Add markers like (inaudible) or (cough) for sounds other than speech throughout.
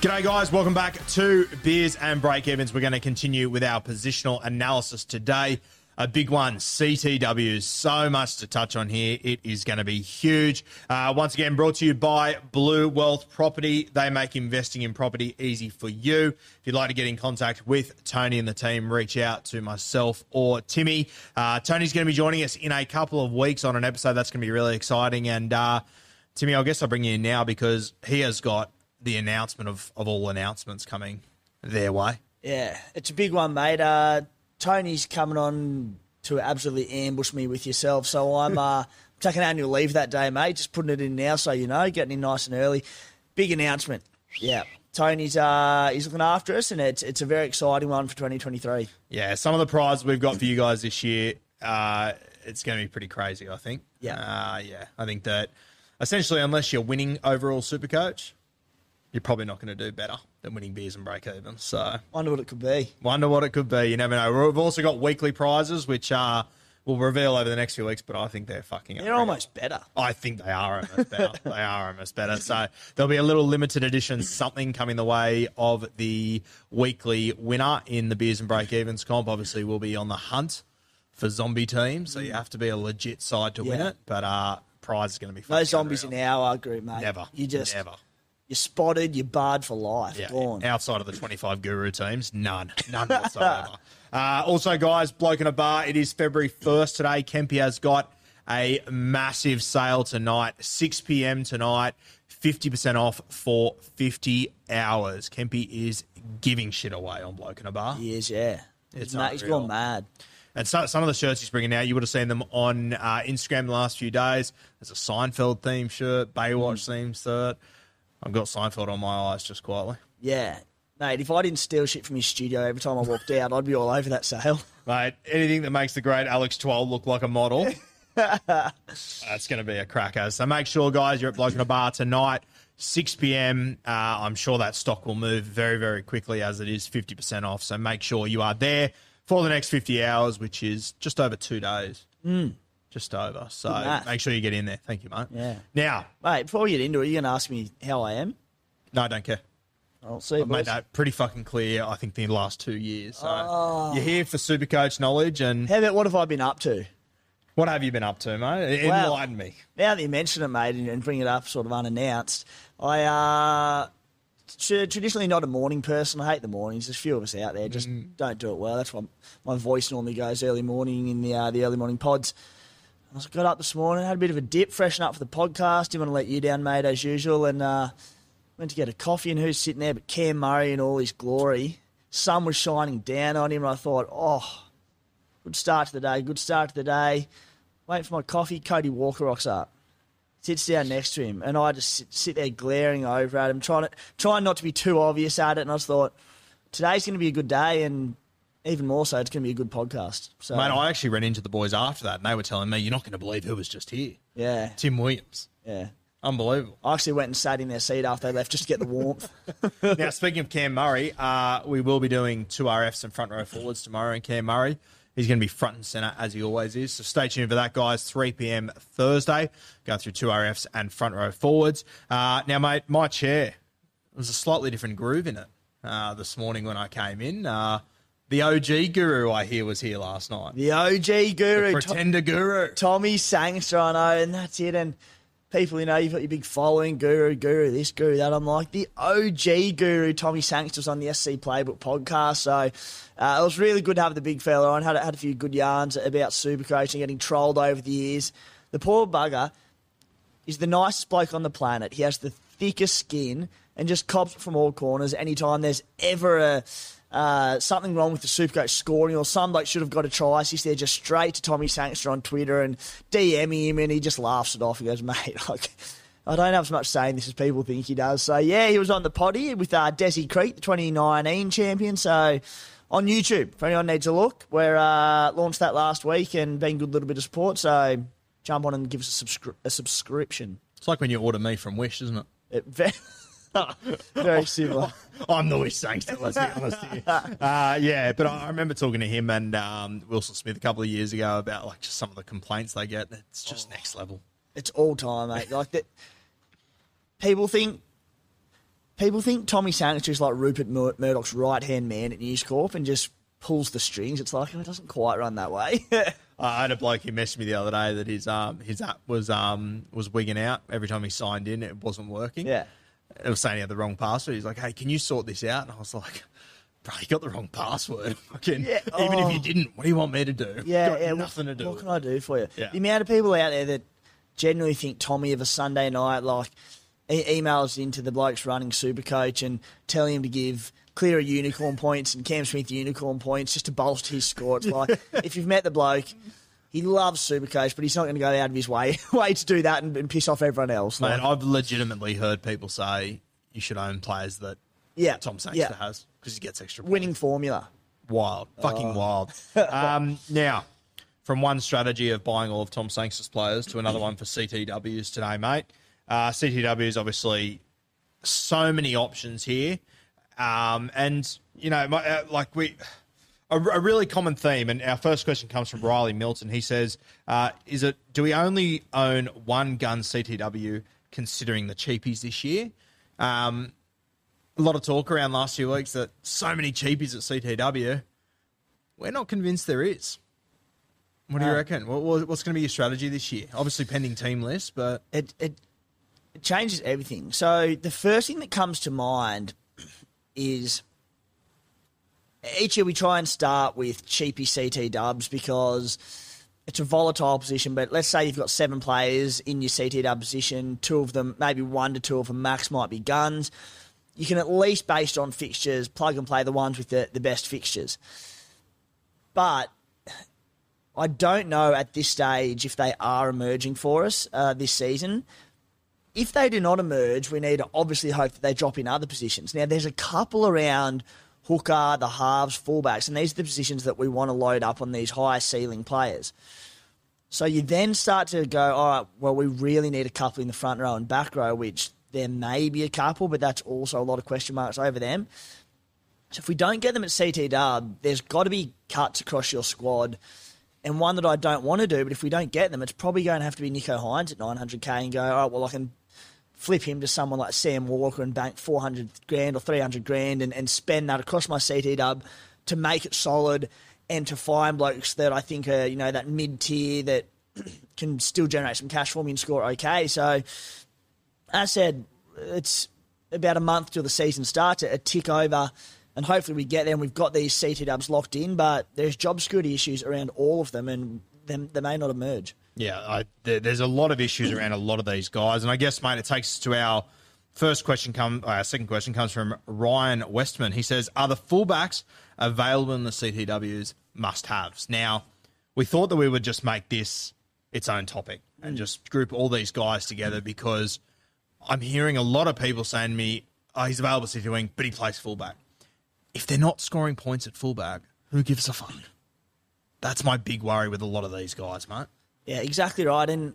G'day, guys. Welcome back to Beers and Break Evens. We're going to continue with our positional analysis today. A big one, CTWs. So much to touch on here. It is going to be huge. Uh, once again, brought to you by Blue Wealth Property. They make investing in property easy for you. If you'd like to get in contact with Tony and the team, reach out to myself or Timmy. Uh, Tony's going to be joining us in a couple of weeks on an episode that's going to be really exciting. And uh, Timmy, I guess I'll bring you in now because he has got the announcement of, of all announcements coming their way. Yeah, it's a big one, mate. Uh, Tony's coming on to absolutely ambush me with yourself, so I'm uh, (laughs) taking annual leave that day, mate. Just putting it in now, so you know, getting in nice and early. Big announcement. Yeah, Tony's uh, he's looking after us, and it's it's a very exciting one for 2023. Yeah, some of the prizes we've got for you guys this year, uh, it's going to be pretty crazy, I think. Yeah. Uh, yeah. I think that essentially, unless you're winning overall super coach, you're probably not going to do better than winning beers and break even. So, Wonder what it could be. wonder what it could be. You never know. We've also got weekly prizes, which are we'll reveal over the next few weeks, but I think they're fucking They're almost better. I think they are almost better. they are almost better. So there'll be a little limited edition something coming the way of the weekly winner in the Beers and Break Evens comp. Obviously, we'll be on the hunt for zombie teams, so you have to be a legit side to win it. But uh, prize is going to be No zombies unreal. in our group, mate. Never. You just never. You're spotted. You're barred for life. Yeah, Gone. outside of the 25 guru teams, none. (laughs) None whatsoever. uh, also, guys, Bloke in a Bar, it is February 1st today. Kempy has got a massive sale tonight, 6 p.m. tonight, 50% off for 50 hours. Kempy is giving shit away on Bloke in a Bar. He is, yeah. It's He's, ma- he's gone mad. And so, some of the shirts he's bringing out, you would have seen them on uh, Instagram the last few days. There's a Seinfeld theme shirt, Baywatch theme shirt. I've got Seinfeld on my eyes just quietly. Yeah. Mate, if I didn't steal shit from his studio every time I walked out, I'd be all over that sale. (laughs) Mate, anything that makes the great Alex Twelve look like a model, (laughs) that's going to be a cracker. So make sure, guys, you're at Bloke in a Bar tonight, 6 p.m. Uh, I'm sure that stock will move very, very quickly as it is 50% off. So make sure you are there for the next 50 hours, which is just over two days. Just over. So make sure you get in there. Thank you, mate. Yeah. Now, Mate, before we get into it, you're going to ask me how I am? no, I don't care. I'll see I've made boys. that pretty fucking clear, I think, the last two years. So Oh. you're here for Supercoach knowledge. And How about what have I been up to? what have you been up to, mate? Well, Enlighten me. Now that you mention it, mate, and, bring it up sort of unannounced, I uh, tra- traditionally not a morning person. I hate the mornings. There's a few of us out there just don't do it well. That's why my voice normally goes early morning in the uh, the early morning pods. I got up this morning, had a bit of a dip, freshen up for the podcast. Didn't want to let you down, mate, as usual, and uh, went to get a coffee. And who's sitting there but Cam Murray in all his glory? Sun was shining down on him, and I thought, oh, good start to the day, good start to the day. Waiting for my coffee, Cody Walker rocks up. sits down next to him, and I just sit, sit there glaring over at him, trying to trying not to be too obvious at it. And I just thought, today's going to be a good day, and even more so, it's going to be a good podcast. So, Mate, I actually ran into the boys after that, and they were telling me, "You're not going to believe who was just here." yeah, Tim Williams, yeah. unbelievable. I actually went and sat in their seat after they left just to get the warmth. (laughs) now, speaking of Cam Murray, uh, we will be doing two RFs and front row forwards tomorrow. And Cam Murray, he's going to be front and centre as he always is. So stay tuned for that, guys. 3 p.m. Thursday, going through two RFs and front row forwards. Uh, now, mate, my chair there's a slightly different groove in it uh, this morning when I came in. The OG guru I hear was here last night. the OG guru, To- Pretender guru. Tommy Sangster, I know, and that's it. And people, you know, you've got your big following, guru, guru, this, guru, that. I'm like, the OG guru, Tommy Sangster, was on the SC Playbook podcast. So uh, it was really good to have the big fella on. Had, had a few good yarns about Supercoach and getting trolled over the years. The poor bugger is the nicest bloke on the planet. He has the thickest skin and just cops from all corners anytime there's ever a. Uh, something wrong with the Supercoach scoring, or some bloke should have got a try. He's there just straight to Tommy Sangster on Twitter and DM him, and he just laughs it off. He goes, "Mate, (laughs) like, I don't have as much saying this as people think he does." So yeah, he was on the potty with uh, Desi Creek, the 2019 champion. So on YouTube, if anyone needs a look, we uh, launched that last week and been good little bit of support. So jump on and give us a, subscri- a subscription. It's like when you order me from Wish, isn't it? It, (laughs) (laughs) very, similar. I'm the Wish Sangster, let's be honest here. Uh, yeah, but I I remember talking to him and um, Wilson Smith a couple of years ago about like just some of the complaints they get. It's just Oh. next level. It's all time, mate. Like that. People think. People think Tommy Sangster is like Rupert Mur- Murdoch's right hand man at News Corp and just pulls the strings. It's like oh, it doesn't quite run that way. (laughs) I had a bloke who messaged me the other day that his um his app was um was wigging out every time he signed in. It wasn't working. yeah. It was saying he had the wrong password. He's like, "Hey, can you sort this out?" And I was like, (laughs) "Bro, you got the wrong password. (laughs) Fucking, Yeah, even if oh. you didn't, what do you want me to do? Yeah, (laughs) got yeah. nothing what, to do. What can I do for you? Yeah. The amount of people out there that generally think Tommy of a Sunday night, like e- emails into the blokes running super coach and telling him to give Cleary unicorn points and Cam Smith unicorn points just to bolster his score. It's like if you've met the bloke. He loves Supercoach, but he's not going to go out of his way (laughs) way to do that and, and piss off everyone else. Man, I've legitimately heard people say you should own players that yeah, Tom Sangster yeah. has because he gets extra points. winning formula. Wild. Fucking wild. (laughs) Um, now, from one strategy of buying all of Tom Sangster's players to another one for CTWs today, mate. Uh, CTWs, obviously, so many options here. Um, and, you know, my, uh, like we. A, a really common theme, and our first question comes from Riley Milton. He says, uh, "Is it? Do we only own one gun CTW considering the cheapies this year?" Um, a lot of talk around last few weeks that so many cheapies at CTW. We're not convinced there is. What do you No. reckon? What, what- what's going to be your strategy this year? Obviously, pending team list, but it, it it changes everything. So the first thing that comes to mind is each year we try and start with cheapy CT dubs because it's a volatile position. But let's say you've got seven players in your CT dub position, two of them, maybe one to two of them max might be guns. You can at least, based on fixtures, plug and play the ones with the, the best fixtures. But I don't know at this stage if they are emerging for us uh, this season. If they do not emerge, we need to obviously hope that they drop in other positions. Now, there's a couple around hooker, the halves, fullbacks, and these are the positions that we want to load up on these high ceiling players. So you then start to go, all right, well, we really need a couple in the front row and back row, which there may be a couple, but that's also a lot of question marks over them. So if we don't get them at CT Dub, there's got to be cuts across your squad. And one that I don't want to do, but if we don't get them, it's probably going to have to be Nicho Hynes at 900k and go, all right, well, I can flip him to someone like Sam Walker and bank 400 grand or 300 grand and, and spend that across my CT Dub to make it solid and to find blokes that I think are, you know, that mid tier that (clears throat) can still generate some cash for me and score okay. So, as I said, it's about a month till the season starts, a tick over, and hopefully we get there and we've got these CT dubs locked in, but there's job security issues around all of them and them, they may not emerge. Yeah, I, there, there's a lot of issues around a lot of these guys, and I guess, mate, it takes us to our first question. Come, our second question comes from Ryan Westman. He says, "Are the fullbacks available in the CTWs must-haves?" Now, we thought that we would just make this its own topic, and just group all these guys together because I'm hearing a lot of people saying to me, oh, he's available City wing, but he plays fullback. If they're not scoring points at fullback, who gives a fuck? That's my big worry with a lot of these guys, mate. Yeah, exactly right. And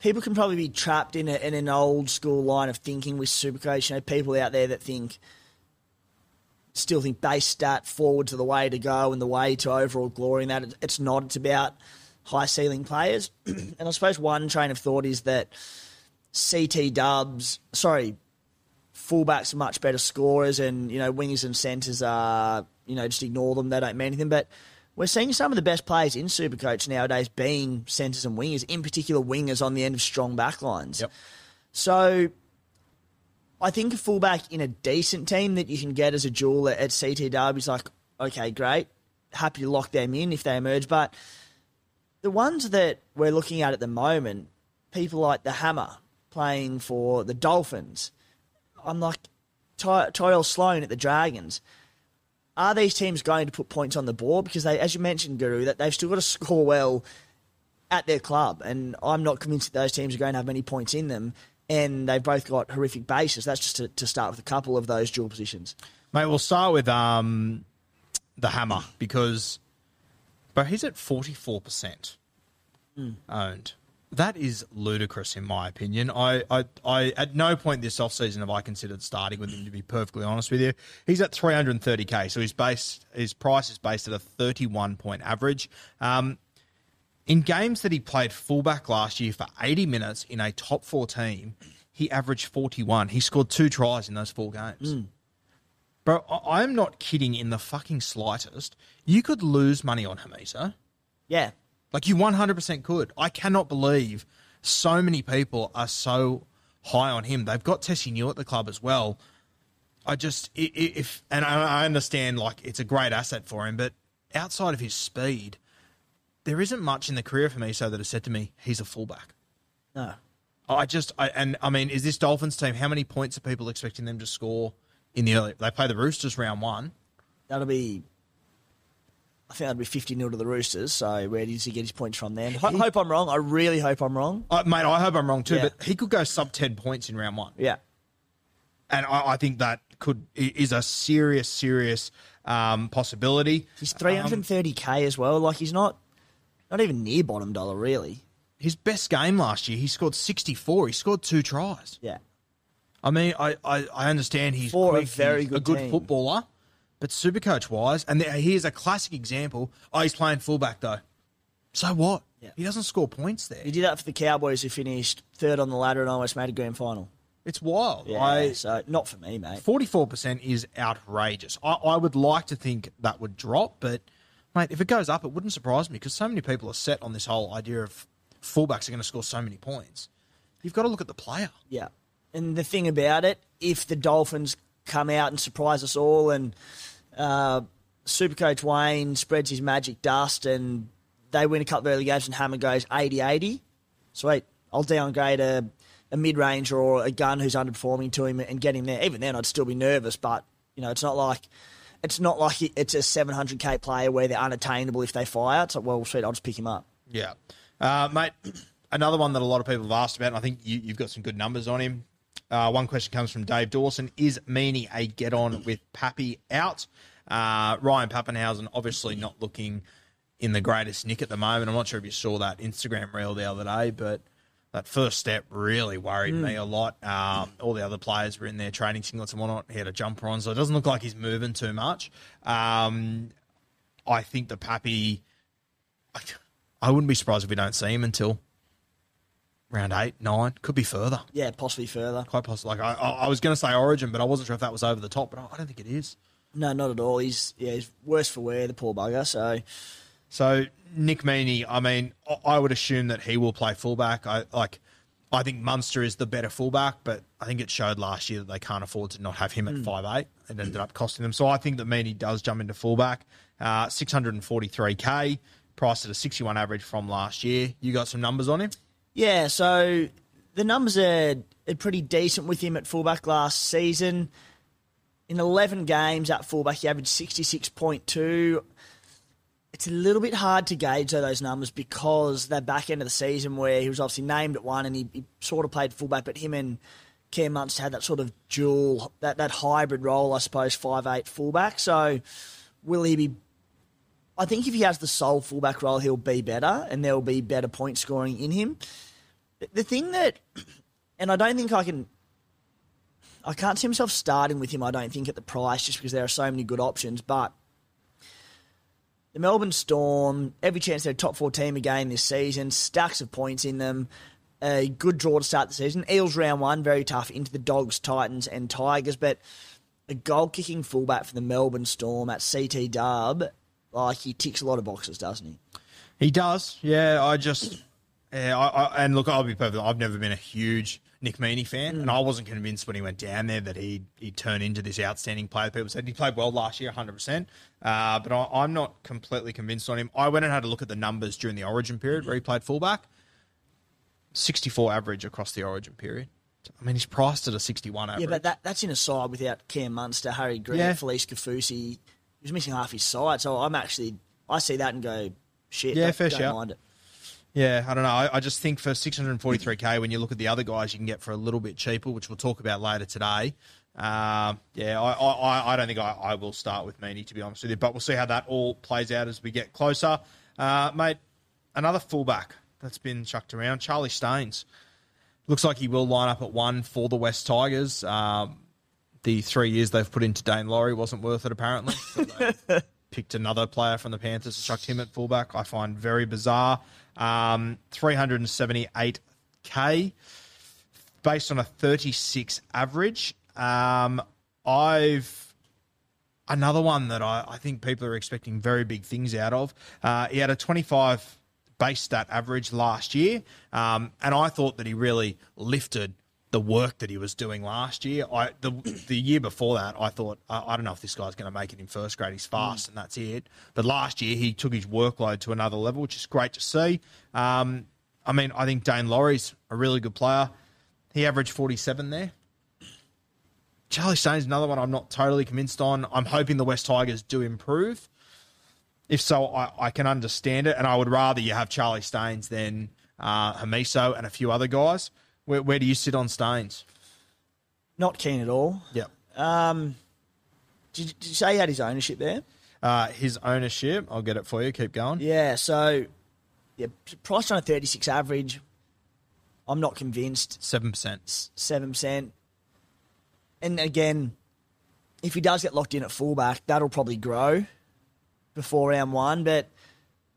people can probably be trapped in, a, in an old school line of thinking with Supercoach. You know, people out there that think, still think base stat forward to the way to go and the way to overall glory. And that it's not. It's about high ceiling players. (clears throat) and I suppose one train of thought is that CT Dubs, sorry, fullbacks are much better scorers, and you know wingers and centres are you know just ignore them. They don't mean anything, but. We're seeing some of the best players in Supercoach nowadays being centres and wingers, in particular wingers on the end of strong backlines. Yep. So I think a fullback in a decent team that you can get as a jewel at, at CT Derby is like, okay, great. Happy to lock them in if they emerge. But the ones that we're looking at at the moment, people like the Hammer playing for the Dolphins, I'm like, Ty- Sloan at the Dragons. Are these teams going to put points on the board? Because they, as you mentioned, Guru, that they've still got to score well at their club, and I'm not convinced that those teams are going to have many points in them. And they've both got horrific bases. That's just to, to start with a couple of those dual positions. Mate, we'll start with um, the hammer because, but he's at 44% owned. That is ludicrous, in my opinion. I, I, I, at no point this offseason have I considered starting with him. To be perfectly honest with you, he's at 330k, so his base, his price is based at a 31 point average. Um, in games that he played fullback last year for 80 minutes in a top four team, he averaged 41. He scored two tries in those four games. Bro, I- I'm not kidding in the fucking slightest. You could lose money on Hamiso. Yeah. Like you 100% could. I cannot believe so many people are so high on him. They've got Tesi Niu at the club as well. I just if and I I understand like it's a great asset for him, but outside of his speed, there isn't much in the career for me so that has said to me he's a fullback. No. I just I, and I mean, is this Dolphins team? How many points are people expecting them to score in the early? They play the Roosters round one. That'll be. I think that'll be 50 nil to the Roosters. So where does he get his points from then? Ho- hope I'm wrong. I really hope I'm wrong. Uh, mate, I hope I'm wrong too, Yeah. but he could go sub ten points in round one. Yeah. and I, I think that could i- is a serious, serious um, possibility. He's 330k as well. Like he's not, not even near bottom dollar really. His best game last year, he scored 64. He scored two tries. Yeah. I mean, I, I, I understand he's For a quick, very he's a good good team. footballer, but Supercoach wise, and there, here's a classic example. Oh, he's playing fullback though. So what? Yeah. He doesn't score points there. He did that for the Cowboys, who finished third on the ladder and almost made a grand final. It's wild. Yeah. I, so not for me, mate. 44% is outrageous. I, I would like to think that would drop, but mate, if it goes up, it wouldn't surprise me because so many people are set on this whole idea of fullbacks are going to score so many points. You've got to look at the player. Yeah. And the thing about it, if the Dolphins come out and surprise us all and uh, Supercoach Wayne spreads his magic dust and they win a couple of early games and Hammer goes 80 80, sweet. I'll downgrade a, a mid ranger or a gun who's underperforming to him and get him there. Even then, I'd still be nervous, but you know, it's not like. It's not like it's a 700k player where they're unattainable if they fire. It's like, well, sweet, I'll just pick him up. Yeah. Uh, mate, (clears throat) another one that a lot of people have asked about, and I think you, you've got some good numbers on him. Uh, one question comes from Dave Dawson. Is Meaney a get on with Pappy out? Uh, Ryan Papenhuyzen obviously not looking in the greatest nick at the moment. I'm not sure if you saw that Instagram reel the other day, but that first step really worried me a lot. Um, all the other players were in their training singlets and whatnot. He had a jumper on, so it doesn't look like he's moving too much. Um, I think the Pappy. I, I wouldn't be surprised if we don't see him until round eight, nine. Could be further. Yeah, possibly further. Quite possible. Like I, I I was going to say Origin, but I wasn't sure if that was over the top. But I I don't think it is. No, not at all. He's yeah, he's worse for wear, the poor bugger. So So Nick Meaney, I mean, I- would assume that he will play fullback. I like. I think Munster is the better fullback, but I think it showed last year that they can't afford to not have him at five eight. It ended up costing them. So I think that Meaney does jump into fullback. Uh, 643k, priced at a 61 average from last year. You got some numbers on him? Yeah, so the numbers are, are pretty decent with him at fullback last season. In 11 games at fullback, he averaged 66.2. it's a little bit hard to gauge though, those numbers because that back end of the season where he was obviously named at one and he, he sort of played fullback, but him and Cam Munster had that sort of dual, that, that hybrid role, I suppose, five eight fullback. So will he be? I think if he has the sole fullback role, he'll be better and there will be better point scoring in him. The- thing that, and I don't think I can I can't see myself starting with him, I don't think, at the price, just because there are so many good options. But the Melbourne Storm, every chance they're a top four team again this season, stacks of points in them. A good draw to start the season. Eels round one, very tough into the Dogs, Titans, and Tigers. But a goal kicking fullback for the Melbourne Storm at CT Dub, like he ticks a lot of boxes, doesn't he? He does. Yeah, I just. Yeah, I, I, and look, I'll be perfect. I've never been a huge Nick Meaney fan, and I wasn't convinced when he went down there that he'd, he'd turn into this outstanding player. People said he played well last year, 100%, uh, but I, I'm not completely convinced on him. I went and had a look at the numbers during the Origin period where he played fullback. 64 average across the Origin period. I mean, he's priced at a 61 average. Yeah, but that, that's in a side without Cam Munster, Harry Green, Yeah. Felise Kaufusi. He was missing half his side, so I'm actually I see that and go shit. Yeah, fair don't shout. mind it. Yeah, I don't know. I, I just think for 643k, when you look at the other guys, you can get for a little bit cheaper, which we'll talk about later today. Um, yeah, I, I, I- I don't think I, I will start with Meaney, to be honest with you, but we'll see how that all plays out as we get closer. Uh, mate, another fullback that's been chucked around, Charlie Staines. Looks like he will line up at one for the West Tigers. Um, the three years they've put into Daine Laurie wasn't worth it, apparently. (laughs) So they picked another player from the Panthers and chucked him at fullback. I find very bizarre. Um, 378k based on a 36 average. Um, I've another one that I, I think people are expecting very big things out of. Uh, he had a 25 base stat average last year, um, and I thought that he really lifted the work that he was doing last year. I the the year before that, I thought I, I don't know if this guy's going to make it in first grade. He's fast, and that's it. But last year, he took his workload to another level, which is great to see. Um, I mean, I think Daine Laurie's a really good player. He averaged 47 there. Charlie Staines, another one I'm not totally convinced on. I'm hoping the West Tigers do improve. If so, I, I can understand it, and I would rather you have Charlie Staines than uh, Hamiso and a few other guys. Where, where do you sit on Staines? Not keen at all. Yep. Um, did, did you say he had his ownership there? Uh, his ownership, I'll get it for you. Keep going. Yeah. So, yeah, priced on a 36 average. I'm not convinced. Seven percent. seven percent. And again, if he does get locked in at fullback, that'll probably grow before round one. But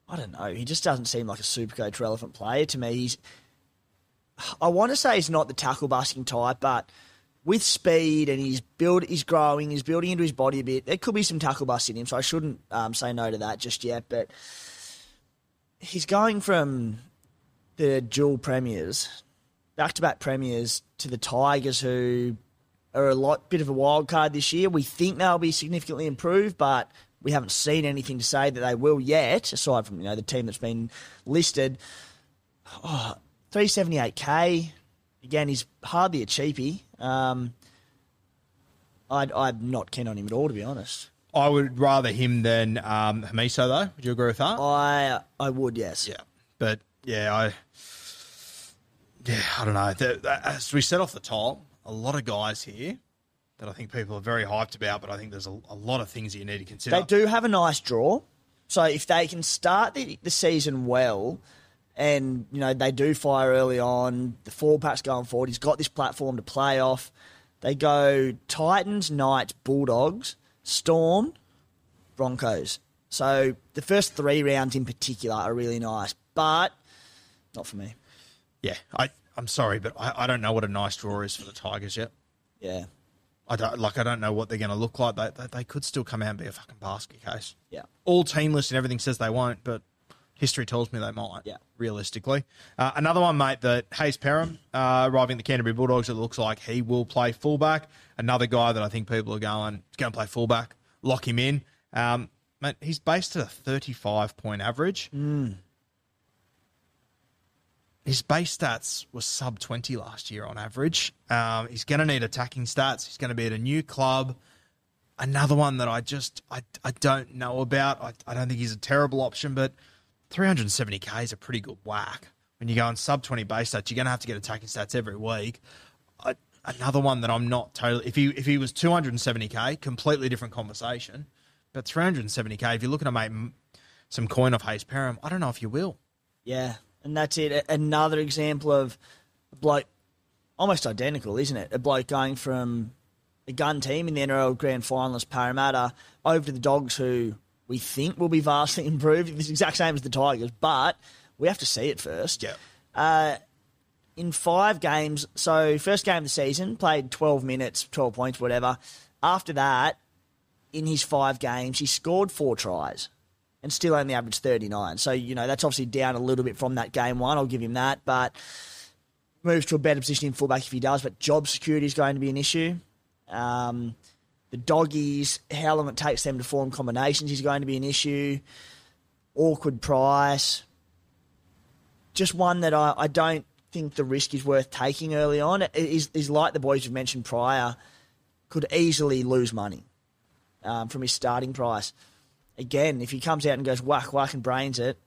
I don't know. He just doesn't seem like a super coach relevant player to me. He's I want to say he's not the tackle busting type, but with speed and he's build he's growing, he's building into his body a bit. There could be some tackle bust in him, so I shouldn't um, say no to that just yet. But he's going from the dual premiers, back to back premiers, to the Tigers, who are a lot bit of a wild card this year. We think they'll be significantly improved, but we haven't seen anything to say that they will yet, aside from you know the team that's been listed. Oh, 378k. Again, he's hardly a cheapie. Um, I'd, I'm not keen on him at all, to be honest. I would rather him than um, Hamiso, though. Would you agree with that? I I would, yes. Yeah, but yeah, I yeah, I don't know. The- the- As we said off the top, a lot of guys here that I think people are very hyped about, but I think there's a, a lot of things that you need to consider. They do have a nice draw. So if they can start the, the season well and, you know, they do fire early on, the four pack's going forward, he's got this platform to play off. They go Titans, Knights, Bulldogs, Storm, Broncos. So the first three rounds in particular are really nice, but not for me. Yeah, I, I'm sorry, but I, I don't know what a nice draw is for the Tigers yet. Yeah. I don't like. I don't know what they're going to look like. They, they, they could still come out and be a fucking basket case. Yeah. All teamless and everything says they won't, but history tells me they might. Yeah. Realistically, uh, another one, mate. That Hayze Perham uh, arriving at the Canterbury Bulldogs. It looks like he will play fullback. Another guy that I think people are going going to play fullback. Lock him in, um, mate. He's based at a 35 point average. His base stats were sub 20 last year on average. Um, he's going to need attacking stats. He's going to be at a new club. another one that I just I, I don't know about. I, I don't think he's a terrible option, but 370k is a pretty good whack. When you go on sub 20 base stats, you're going to have to get attacking stats every week. I, another one that I'm not totally. If he if he was 270k, completely different conversation. But 370k, if you're looking to make some coin off Hayze Perham, I don't know if you will. Yeah, and that's it. Another example of a bloke, almost identical, isn't it? A bloke going from a gun team in the NRL Grand Finalist Parramatta over to the Dogs, who we think will be vastly improved. It's the exact same as the Tigers, but we have to see it first. Yeah. in five games. So first game of the season, played 12 minutes, 12 points, whatever. After that, in his five games, he scored four tries and still only averaged 39. So, you know, that's obviously down a little bit from that game one. I'll give him that. But moves to a better position in fullback if he does. But job security is going to be an issue. Um, the doggies, how long it takes them to form combinations is going to be an issue. Awkward price just one that I, I don't think the risk is worth taking early on. It is, is like the boys you mentioned prior, could easily lose money um, from his starting price. Again, if he comes out and goes whack, whack, and brains it,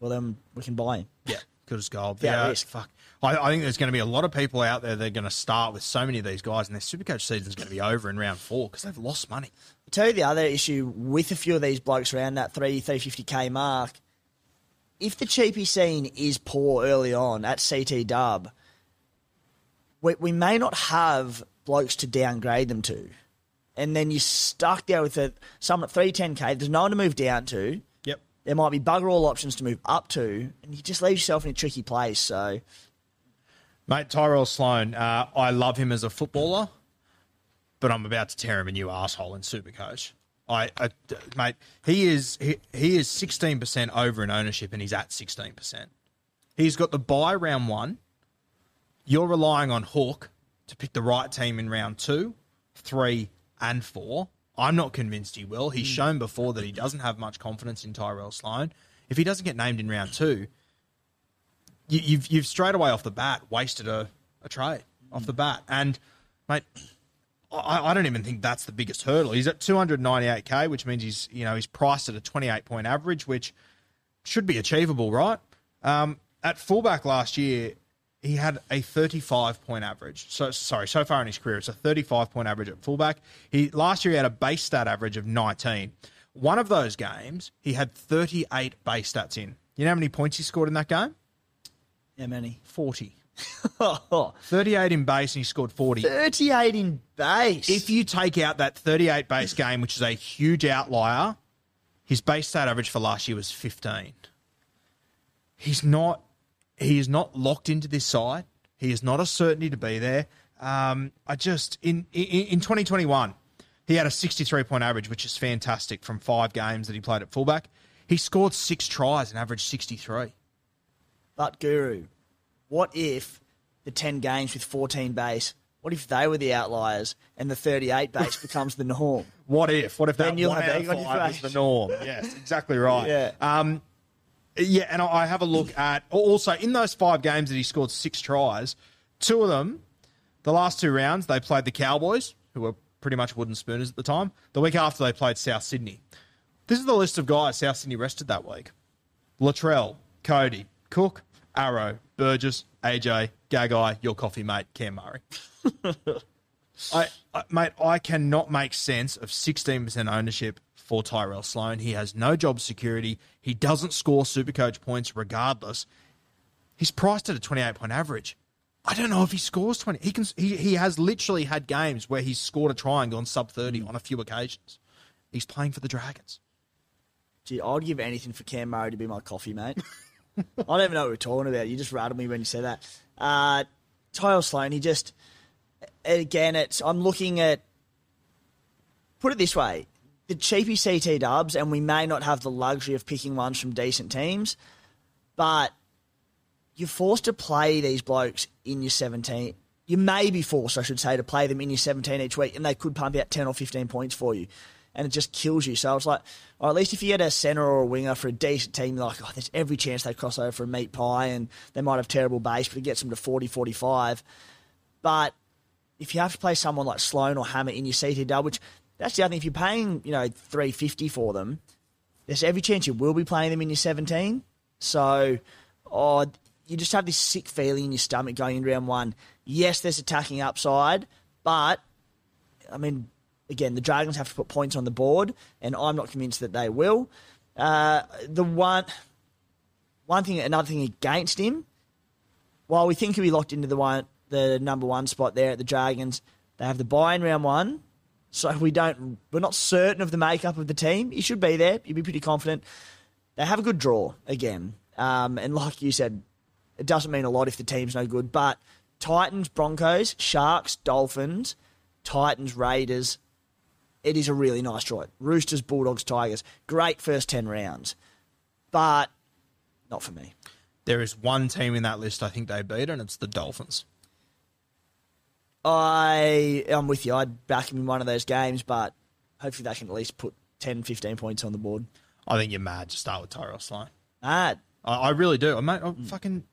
well, then we can buy him. Yeah, good as gold. Yeah, Yeah, risk. fuck. I, I think there's going to be a lot of people out there that are going to start with so many of these guys, and their Supercoach season is going to be over in round four because they've lost money. I'll tell you the other issue with a few of these blokes around that 3 350k mark. If the cheapie scene is poor early on at CT Dub, we, we may not have blokes to downgrade them to. And then you're stuck there with a, someone at 310k, there's no one to move down to. Yep. There might be bugger all options to move up to, and you just leave yourself in a tricky place. So, Mate, Tyrell Sloan, uh, I love him as a footballer, but I'm about to tear him a new asshole in Supercoach. I, I mate, he is he, he is 16% over in ownership, and he's at 16%. He's got the buy round one. You're relying on Hook to pick the right team in round two, three, and four. I'm not convinced he will. He's shown before that he doesn't have much confidence in Tyrell Sloan. If he doesn't get named in round two, you, you've you've straight away off the bat wasted a, a trade off the bat. And mate, I, I don't even think that's the biggest hurdle. He's at 298k, which means he's you know he's priced at a 28 point average, which should be achievable, right? Um, at fullback last year, he had a 35 point average. So sorry, so far in his career, it's a 35 point average at fullback. He last year he had a base stat average of 19. One of those games, he had 38 base stats in. You know how many points he scored in that game? How many? 40. (laughs) 38 in base and he scored 40. 38 in base. If you take out that 38 base game, which is a huge outlier, his base stat average for last year was 15. He's not he is not locked into this side. He is not a certainty to be there. Um, I just in, in in 2021, he had a 63 point average, which is fantastic from five games that he played at fullback. He scored six tries and averaged 63. But Guru, what if the ten games with fourteen base? What if they were the outliers and the thirty-eight base (laughs) becomes the norm? What if? What if Then that you'll one have out of five is the norm? (laughs) Yes, exactly right. Yeah. Um, yeah, and I I have a look at also in those five games that he scored six tries. Two of them, the last two rounds, they played the Cowboys, who were pretty much wooden spooners at the time. The week after, they played South Sydney. This is the list of guys South Sydney rested that week: Latrell, Cody, Cook, Arrow, Burgess, AJ, Gagai, your coffee mate, Cam Murray. (laughs) I, I, mate, I cannot make sense of 16% ownership for Tyrell Sloan. He has no job security. He doesn't score Supercoach points regardless. He's priced at a 28 point average. I don't know if he scores 20. He can. He, he has literally had games where he's scored a try and gone sub 30 hmm. on a few occasions. He's playing for the Dragons. Gee, I'd give anything for Cam Murray to be my coffee mate. (laughs) (laughs) I don't even know what we're talking about. You just rattled me when you said that. Uh, Tyrell Sloan, he just again, it's I'm looking at put it this way: the cheapy CT dubs, and we may not have the luxury of picking ones from decent teams, but you're forced to play these blokes in your 17. You may be forced, I should say, to play them in your 17 each week, and they could pump out 10 or 15 points for you. And it just kills you. So it's like, or at least if you get a centre or a winger for a decent team, you're like, oh, there's every chance they cross over for a meat pie and they might have terrible base, but it gets them to 40, 45. But if you have to play someone like Sloan or Hammer in your CT dub, which That's the other thing. If you're paying, you know, three fifty for them, there's every chance you will be playing them in your seventeen. So, oh, you just have this sick feeling in your stomach going in round one. Yes, there's attacking upside, but I mean, again, the Dragons have to put points on the board, and I'm not convinced that they will. Uh, the one, one thing, another thing against him, while we think he'll be locked into the one, the number one spot there at the Dragons, they have the buy in round one, so we don't, we're not certain of the makeup of the team. He should be there. You'd be pretty confident. They have a good draw again, um, and like you said, it doesn't mean a lot if the team's no good, but Titans, Broncos, Sharks, Dolphins, Titans, Raiders. It is a really nice draw. Roosters, Bulldogs, Tigers. Great first 10 rounds. But not for me. There is one team in that list I think they beat, and it's the Dolphins. I am with you. I'd back him in one of those games, but hopefully they can at least put 10, 15 points on the board. I think you're mad to start with Tyrell Sloan. Ah, I, I really do. I, mate, I fucking.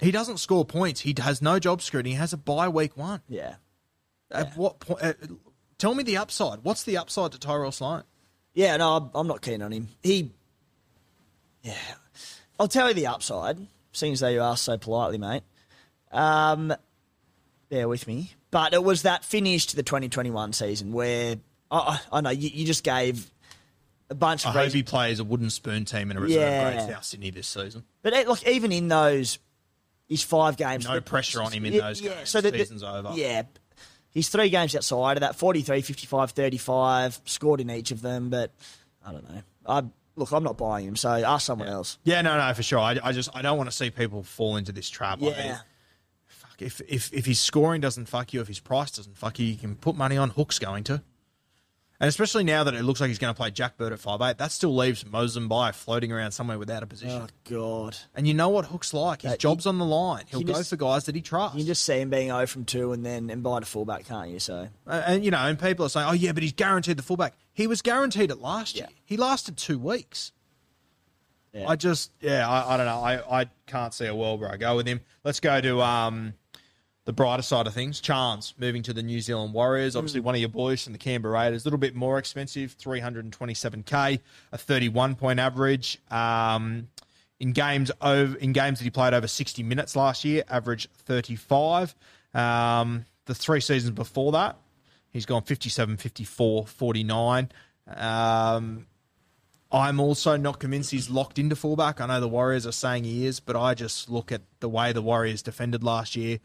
He doesn't score points. He has no job security. He has a bye week one. yeah. At what point? Tell me the upside. What's the upside to Tyrell Sloan? Yeah, no, I'm- not keen on him. He, yeah, I'll tell you the upside. Seeing as though you asked so politely, mate. Um, bear with me, but it was that finish to the 2021 season where I, I I know you, you just gave a bunch I of hope reasons, he plays a wooden spoon team in a reserve Yeah. grade South Sydney this season. but it, look, even in those, his five games, No pressure on him in those games. the- the- Season's over. Yeah, he's three games outside of that 43, 55, 35, scored in each of them, but I don't know. I look, I'm not buying him, so ask someone else. Yeah, no, no, for sure. I, I just I don't want to see people fall into this trap. Like, Yeah. fuck, if if if his scoring doesn't fuck you, if his price doesn't fuck you, you can put money on Hook's going to. And especially now that it looks like he's going to play Jack Bird at five eight, that still leaves Mozambique floating around somewhere without a position. Oh God. And you know what Hook's like? His job's on the line. He'll he go just- for guys that he trusts. You can just see him being 0 from 2 and then and by the fullback, can't you? So Uh, and you know, and people are saying, "Oh yeah, but he's guaranteed the fullback." He was guaranteed it last year. Yeah. He lasted two weeks. yeah. I just, yeah, I, I don't know. I, I can't see a world where I go with him. Let's go to um, the brighter side of things. Charnze moving to the New Zealand Warriors. Obviously, one of your boys from the Canberra Raiders. A little bit more expensive, 327k, a 31 point average. Um, in games over in games that he played over 60 minutes last year, average 35. Um, the three seasons before that, he's gone 57, 54, 49. Um, I'm also not convinced he's locked into fullback. I know the Warriors are saying he is, but I just look at the way the Warriors defended last year.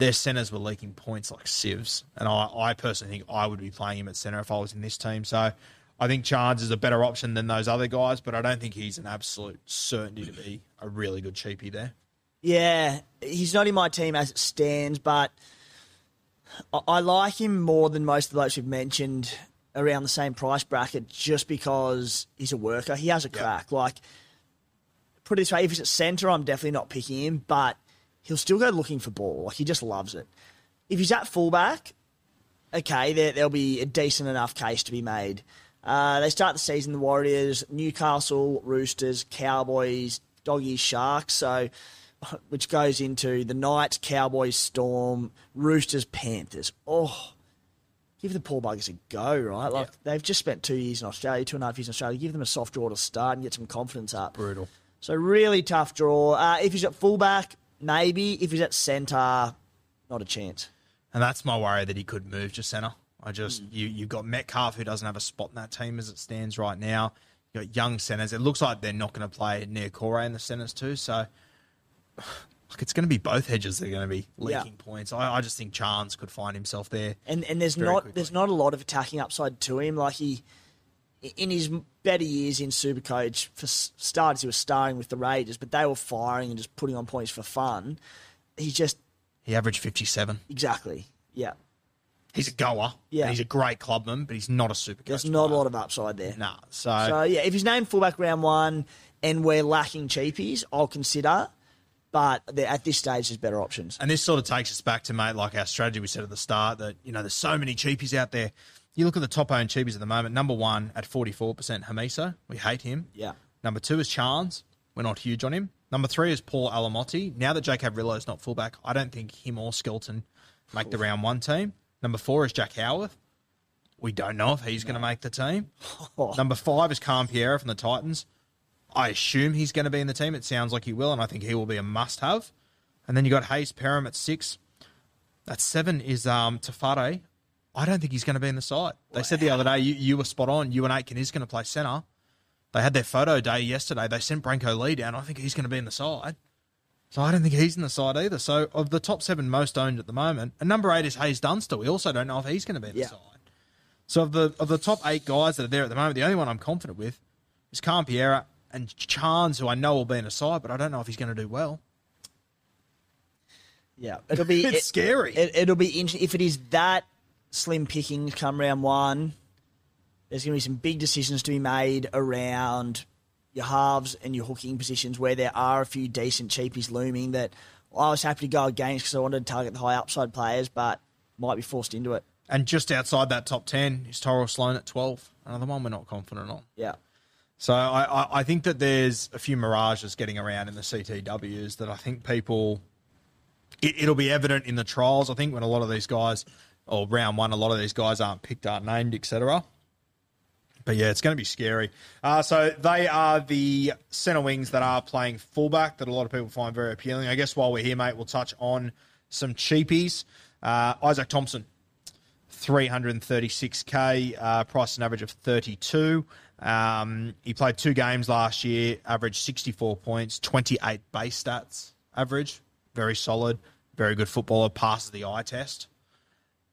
Their centers were leaking points like sieves, and I, I personally think I would be playing him at center if I was in this team. So I think Charnze is a better option than those other guys, but I don't think he's an absolute certainty to be a really good cheapie there. yeah, he's not in my team as it stands, but I, I like him more than most of the blokes we've mentioned around the same price bracket just because he's a worker. He has a crack. Like, put it this way, if he's at centre, I'm definitely not picking him, but he'll still go looking for ball. Like, he just loves it. If he's at fullback, okay, there, there'll be a decent enough case to be made. Uh, they start the season, the Warriors, Newcastle, Roosters, Cowboys, Doggies, Sharks. So, (laughs) which goes into the Knights, Cowboys, Storm, Roosters, Panthers. Oh, give the poor buggers a go, right? Like they've just spent two years in Australia, two and a half years in Australia. Give them a soft draw to start and get some confidence up. Brutal. So really tough draw. Uh, if he's at fullback, maybe. If he's at centre, not a chance. And that's my worry that he could move to centre. I just Hmm. you you've got Metcalf who doesn't have a spot in that team as it stands right now. You got young centres. It looks like they're not going to play near Corey in the centres too. So (sighs) like it's going to be both hedges that are going to be Yeah. leaking points. I, I just think Charnze could find himself there. And and there's not quickly. there's not a lot of attacking upside to him. Like he, in his better years in Supercoach, for starters he was starring with the Raiders, but they were firing and just putting on points for fun. He's just He averaged fifty seven. exactly yeah. He's a goer. Yeah. and he's a great clubman, but he's not a super. There's not a lot of upside there. Nah. So, So yeah, if he's named fullback round one and we're lacking cheapies, I'll consider. But at this stage, there's better options. And this sort of takes us back to, mate, like our strategy we said at the start that, you know, there's so many cheapies out there. You look at the top owned cheapies at the moment. Number one at 44%, Hamiso. We hate him. Yeah. Number two is Charnze. We're not huge on him. Number three is Paul Alamoti. Now that Jake is not fullback, I don't think him or Skelton make the round one team. Number four is Jack Howarth. We don't know if he's going to make the team. (laughs) Number five is Calm Piera from the Titans. I assume he's going to be in the team. It sounds like he will, and I think he will be a must-have. And then you got Hayze Perham at six. At seven is um, Te Whare. I don't think he's going to be in the side. They said the other day you, you were spot on. Euan Aitken is going to play centre. They had their photo day yesterday. They sent Brenko Lee down. I think he's going to be in the side. So I don't think he's in the side either. So of the top seven most owned at the moment, and number eight is Haze Dunster. We also don't know if he's going to be in the side. So of the of the top eight guys that are there at the moment, the only one I'm confident with is Calm Piera and Charnze, who I know will be in the side, but I don't know if he's going to do well. Yeah, it'll be (laughs) It's it- scary. It, it'll be interesting if it is that slim pickings come round one. There's going to be some big decisions to be made around your halves and your hooking positions where there are a few decent cheapies looming that I was happy to go against because I wanted to target the high upside players, but might be forced into it. And just outside that top ten is Tyrell Sloan at twelve. Another one we're not confident on. Yeah. So I, I, I think that there's a few mirages getting around in the CTWs that I think people. It, it'll be evident in the trials. I think when a lot of these guys, or round one, a lot of these guys aren't picked, aren't named, etc. But yeah, it's going to be scary. Uh, so they are the centre wings that are playing fullback that a lot of people find very appealing. I guess while we're here, mate, we'll touch on some cheapies. Uh, Izaac Thompson, 336k, uh, price an average of 32. Um, he played two games last year, averaged 64 points, 28 base stats average. Very solid, very good footballer, passes the eye test.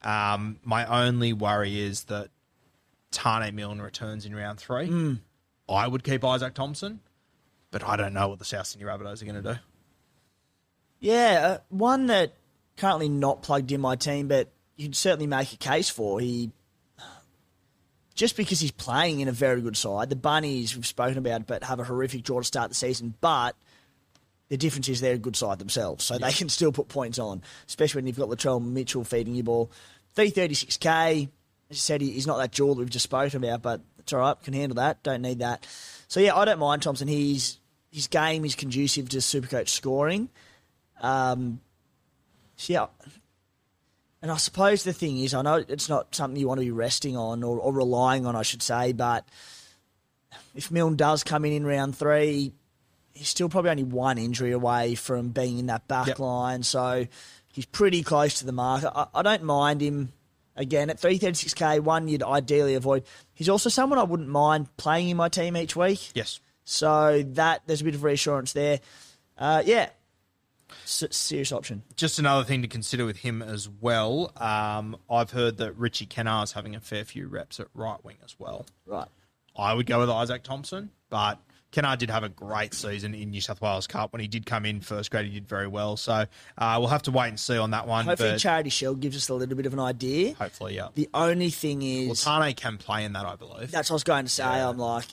Um, my only worry is that Taane Milne returns in round three. I would keep Izaac Thompson, but I don't know what the South Sydney Rabbitohs are going to do. Yeah, uh, one that currently not plugged in my team, but you'd certainly make a case for. He just because he's playing in a very good side. The Bunnies we've spoken about, but have a horrific draw to start the season. But the difference is they're a good side themselves, so they can still put points on, especially when you've got Latrell Mitchell feeding you ball. Three thirty six k. As you said, he's not that jewel that we've just spoken about, but it's all right. Can handle that. Don't need that. So yeah, I don't mind Thompson. He's his game is conducive to Supercoach scoring. Um, so yeah, and I suppose the thing is, I know it's not something you want to be resting on or, or relying on, I should say, but if Milne does come in in round three, he's still probably only one injury away from being in that back Yep. line, so he's pretty close to the mark. I, I don't mind him. Again, at 336k, one you'd ideally avoid. He's also someone I wouldn't mind playing in my team each week. Yes. So that there's a bit of reassurance there. Uh, yeah, S- serious option. Just another thing to consider with him as well. Um, I've heard that Richie Kennar's having a fair few reps at right wing as well. Right. I would go with Izaac Thompson, but Kennar did have a great season in New South Wales Cup. When he did come in first grade, he did very well. So uh, we'll have to wait and see on that one. Hopefully, but Charity Shield gives us a little bit of an idea. hopefully, yeah. The only thing Well, is, Taane can play in that, I believe. that's what I was going to say. I'm like,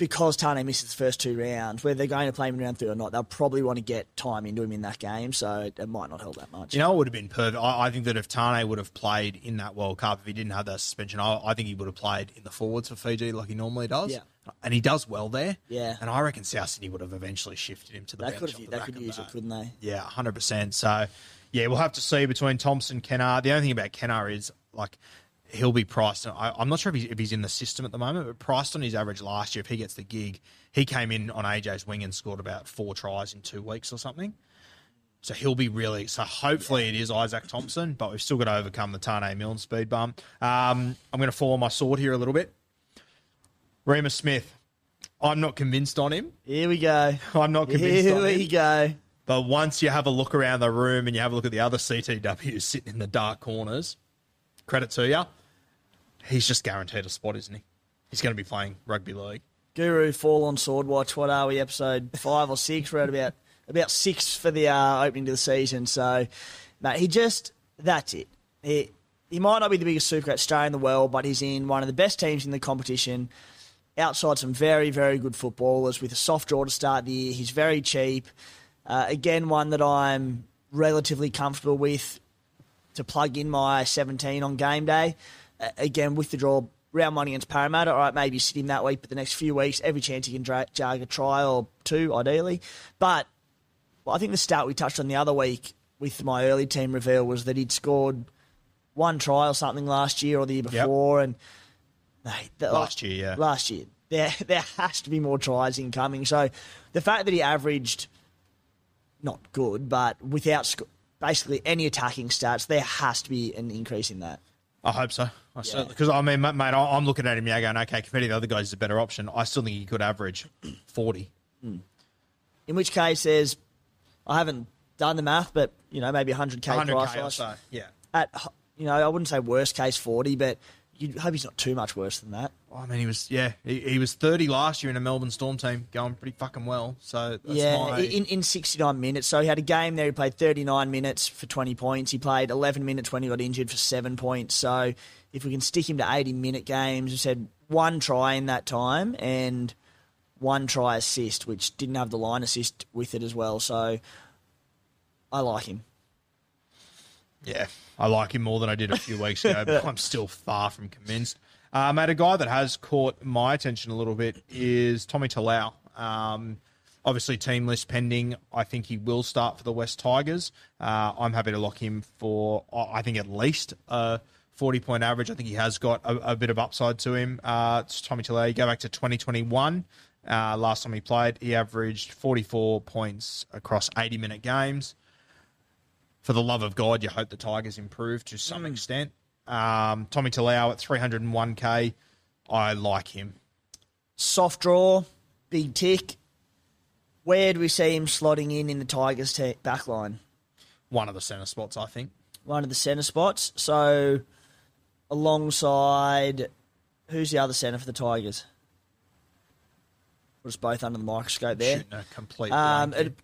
because Taane misses the first two rounds, whether they're going to play him in round three or not, they'll probably want to get time into him in that game, so it, might not help that much. You know, it would have been perfect. I, I think that if Taane would have played in that World Cup, if he didn't have that suspension, I, I think he would have played in the forwards for Fiji like he normally does. Yeah. And he does well there. Yeah. And I reckon South Sydney would have eventually shifted him to the they bench. could have, the they could use it, couldn't they? Yeah, hundred percent. So, yeah, we'll have to see between Thompson, Kennar. The only thing about Kennar is like he'll be priced. I, I'm not sure if he's, if he's in the system at the moment, but priced on his average last year, if he gets the gig, he came in on AJ's wing and scored about four tries in two weeks or something. So he'll be really. So hopefully it is Izaac Thompson, but we've still got to overcome the Taane Milne speed bump. Um, I'm going to fall on my sword here a little bit. Reimis Smith. I'm not convinced on him. Here we go. (laughs) I'm not convinced Here on we go. But once you have a look around the room and you have a look at the other CTWs sitting in the dark corners, credit to you, he's just guaranteed a spot, isn't he? He's going to be playing rugby league. Guru Fall on Sword Watch. What are we? Episode five or six? We're at about about six for the uh, opening to the season. So, mate, he just that's it. He he might not be the biggest supercoach star in the world, but he's in one of the best teams in the competition. Outside some very very good footballers with a soft draw to start the year. He's very cheap. Uh, again, one that I'm relatively comfortable with to plug in my 17 on game day. Again, with the draw, round one against Parramatta. All right, maybe sit him that week, but the next few weeks, every chance he can dra- jag a try or two, ideally. But well, I think the start we touched on the other week with my early team reveal was that he'd scored one try or something last year or the year before, and mate, the- Last year, yeah. last year there (laughs) there has to be more tries incoming. So the fact that he averaged not good, but without sc- basically any attacking stats, there has to be an increase in that. I hope so. I certainly because I mean, mate, mate, I- I'm looking at him now going, okay, compared to the other guys, is a better option. I still think he could average (clears throat) forty. Hmm. In which case, there's I haven't done the math, but you know maybe 100k 100 price or rise. so. Yeah. At you know, I wouldn't say worst case 40, but you hope he's not too much worse than that. Oh, I mean, he was yeah, he, he was 30 last year in a Melbourne Storm team, going pretty fucking well. So that's yeah, my, in, in 69 minutes. So he had a game there. He played 39 minutes for 20 points. He played 11 minutes when he got injured for seven points. So if we can stick him to 80 minute games, we said one try in that time and one try assist, which didn't have the line assist with it as well. So I like him. Yeah, I like him more than I did a few weeks ago, but (laughs) I'm still far from convinced. Um, mate, a guy that has caught my attention a little bit is Tommy Talau. Um, obviously, team list pending. I think he will start for the West Tigers. Uh, I'm happy to lock him for, uh, I think, at least a 40 point average. I think he has got a, a bit of upside to him. Uh, it's Tommy Talau. You go back to 2021. Uh, last time he played, he averaged 44 points across 80 minute games for the love of God, you hope the Tigers improve to some extent. Um, Tommy Talau at 301k, I like him. Soft draw, big tick. Where do we see him slotting in in the Tigers' te- back line? One of the centre spots, I think. one of the centre spots. So, alongside, who's the other centre for the Tigers? We're just both under the microscope there. Shooting a complete Um, it,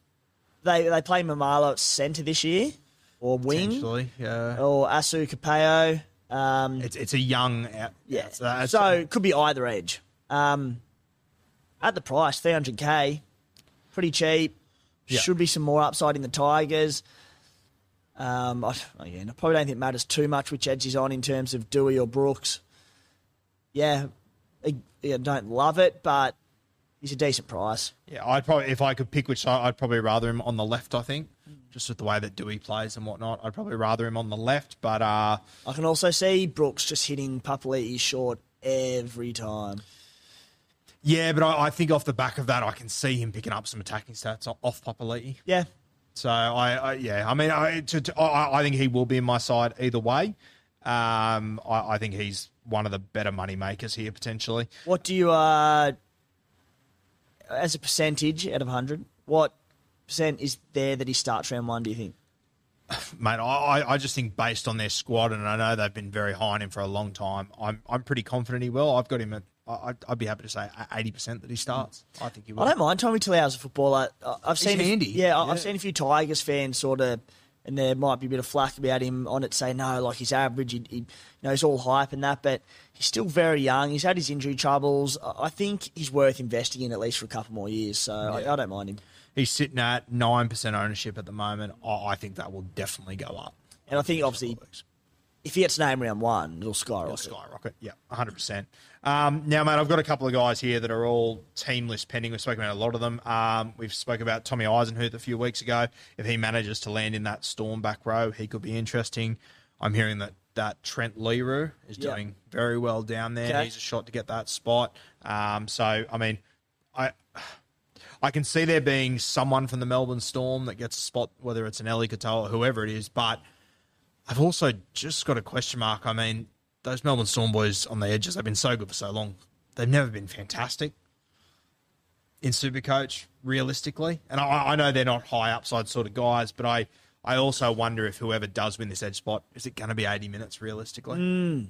they they play Mamalo at centre this year, or wing. Yeah. or Asu Kepaoa. Um, It's it's a young out. yeah, it's- uh, it's- so it could be either edge. Um, at the price, 300k, pretty cheap. Yeah. Should be some more upside in the Tigers. Um, I, again, I probably don't think it matters too much which edge he's on in terms of Dewey or Brooks. Yeah, I, I don't love it, but he's a decent price. yeah, I'd probably if I could pick which side, I'd probably rather him on the left. I think just with the way that Dewey plays and whatnot, I'd probably rather him on the left. But uh, I can also see Brooks just hitting Papali'i short every time. yeah, but I, I think off the back of that, I can see him picking up some attacking stats off Papali'i. Yeah, So I, I yeah, I mean, I, to, to, I, I think he will be in my side either way. Um, I, I think he's one of the better money makers here potentially. What do you, uh, as a percentage out of 100, what percent is there that he starts round one, do you think? (laughs) Mate, I, I- I just think based on their squad, and I know they've been very high on him for a long time. I'm I'm pretty confident he will. I've got him at. I- I'd, I'd be happy to say eighty percent that he starts. Mm. I think he will. I don't mind Tommy Talau as a footballer. I've seen a- handy. yeah, Yeah. I've seen a few Tigers fans sort of, and there might be a bit of flack about him on it, say no, like he's average, he, he, you know, he's all hype and that, but he's still very young. He's had his injury troubles. I think he's worth investing in at least for a couple more years. So I, I don't mind him. He's sitting at nine percent ownership at the moment. I, I think that will definitely go up. And I think obviously, if he gets named round one, it'll skyrocket. It'll skyrocket. Yeah, 100%. Um, now, mate, I've got a couple of guys here that are all teamless pending. We've spoken about a lot of them. Um, we've spoken about Tommy Eisenhuth a few weeks ago. If he manages to land in that storm back row, he could be interesting. I'm hearing that, that Trent Leroux is Yeah. doing very well down there. Okay. He's a shot to get that spot. Um, so, I mean, I. I can see there being someone from the Melbourne Storm that gets a spot, whether it's an Ellie Katoa or whoever it is, but I've also just got a question mark. I mean, those Melbourne Storm boys on the edges, they've been so good for so long. They've never been fantastic in Supercoach, realistically. And I, I know they're not high upside sort of guys, but I, I also wonder if whoever does win this edge spot, is it going to be 80 minutes realistically? Hmm.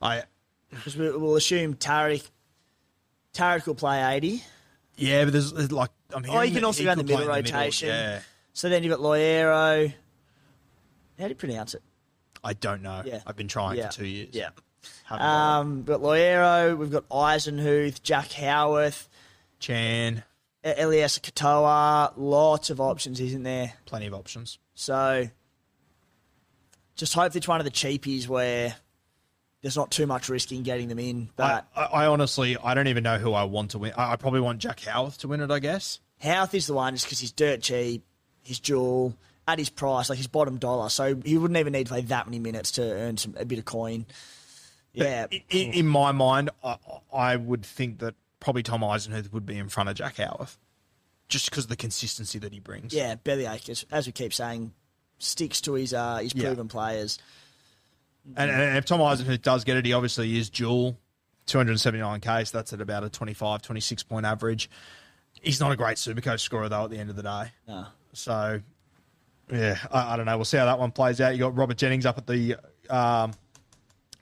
I Because we, we'll assume Tariq, Tariq will play 80. Yeah, but there's, there's like, I'm oh, hearing Oh, you can also go in the middle rotation. yeah. So then you've got Loiero. How do you pronounce it? I don't know. Yeah. I've been trying Yeah. for two years. Yeah. Haven't. Um, we've got Loiero, we've got Eisenhuth, Jack Howarth, Chan, Eliesa Katoa. Lots of options, isn't there? plenty of options. So just hope it's one of the cheapies where there's not too much risk in getting them in. I, But I, I honestly, I don't even know who I want to win. I, I probably want Jack Howarth to win it, I guess. Howarth is the one just because he's dirt cheap, he's dual, at his price, like his bottom dollar. So he wouldn't even need to play that many minutes to earn some a bit of coin. Yeah, In, in, in my mind, I, I would think that probably Tom Eisenhuth would be in front of Jack Howarth, just because of the consistency that he brings. yeah, bellyache, as, as we keep saying, sticks to his uh, his Yeah. proven players. And, and if Tom Eisenhuth does get it, he obviously is dual, 279k, so that's at about a 25, 26 point average. He's not a great Supercoach scorer, though, at the end of the day. No. So, yeah, I, I don't know. We'll see how that one plays out. You got Robert Jennings up at the, um, I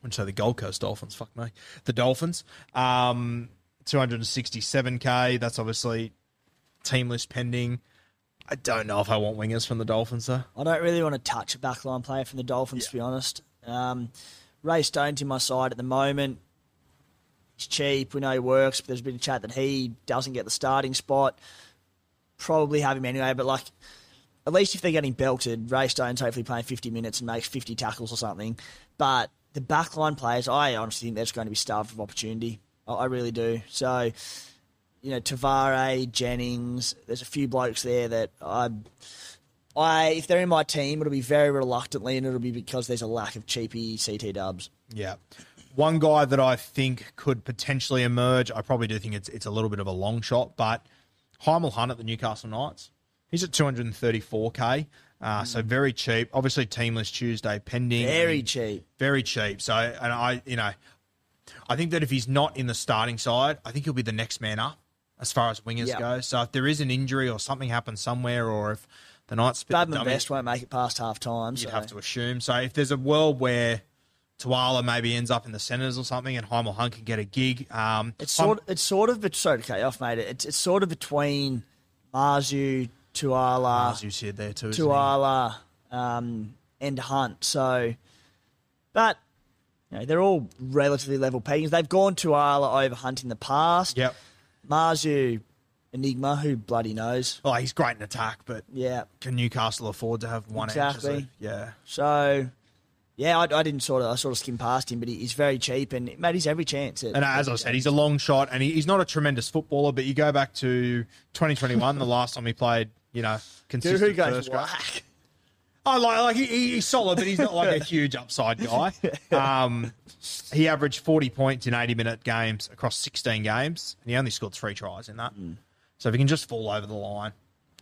wouldn't say the Gold Coast Dolphins. Fuck me, the Dolphins. Um, 267k. That's obviously team list pending. I don't know if I want wingers from the Dolphins though. I don't really want to touch a backline player from the Dolphins, to be honest. Um, Ray Stone's in my side at the moment. He's cheap. We know he works, but there's been a chat that he doesn't get the starting spot. Probably have him anyway, but like, at least if they're getting belted, Ray Stone's hopefully playing 50 minutes and makes 50 tackles or something. But the backline players, I honestly think they're just going to be starved of opportunity. I, I really do. So, you know, Tavare, Jennings, there's a few blokes there that I I if they're in my team, it'll be very reluctantly, and it'll be because there's a lack of cheapy CT dubs. Yeah. One guy that I think could potentially emerge, I probably do think it's it's a little bit of a long shot, but Hymel Hunt at the Newcastle Knights. He's at 234k, uh, so very cheap. Obviously, teamless Tuesday pending. Very cheap. very cheap. So, and I, you know, I think that if he's not in the starting side, I think he'll be the next man up as far as wingers Yeah. go. So, if there is an injury or something happens somewhere, or if the Knights spit the dummy, Best won't make it past half time. you'd So. have to assume. So, if there's a world where Tuala maybe ends up in the centres or something, and Hymel Hunt can get a gig, um, It's I'm- sort. It's sort of. But sorry to cut you off, mate. It's it's sort of between Marzhew, Tuala, you said there too. isn't um, and Hunt. So, but you know, they're all relatively level peggings. They've gone Tuala over Hunt in the past. Yep. Marzhew, Enigma, who bloody knows? Well, he's great in attack, but Yeah. can Newcastle afford to have one edge? as Exactly. a- Yeah. So, yeah, I, I didn't sort of I sort of skimmed past him, but he, he's very cheap and mate, he's every chance. At, And as I said, he's a long shot, and he, he's not a tremendous footballer. But you go back to 2021, the last time he played, you know, consistent who goes first whack? (laughs) I like, like he, he- he's solid, but he's not like a (laughs) huge upside guy. Um, he averaged 40 points in 80 minute games across 16 games, and he only scored three tries in that. So if he can just fall over the line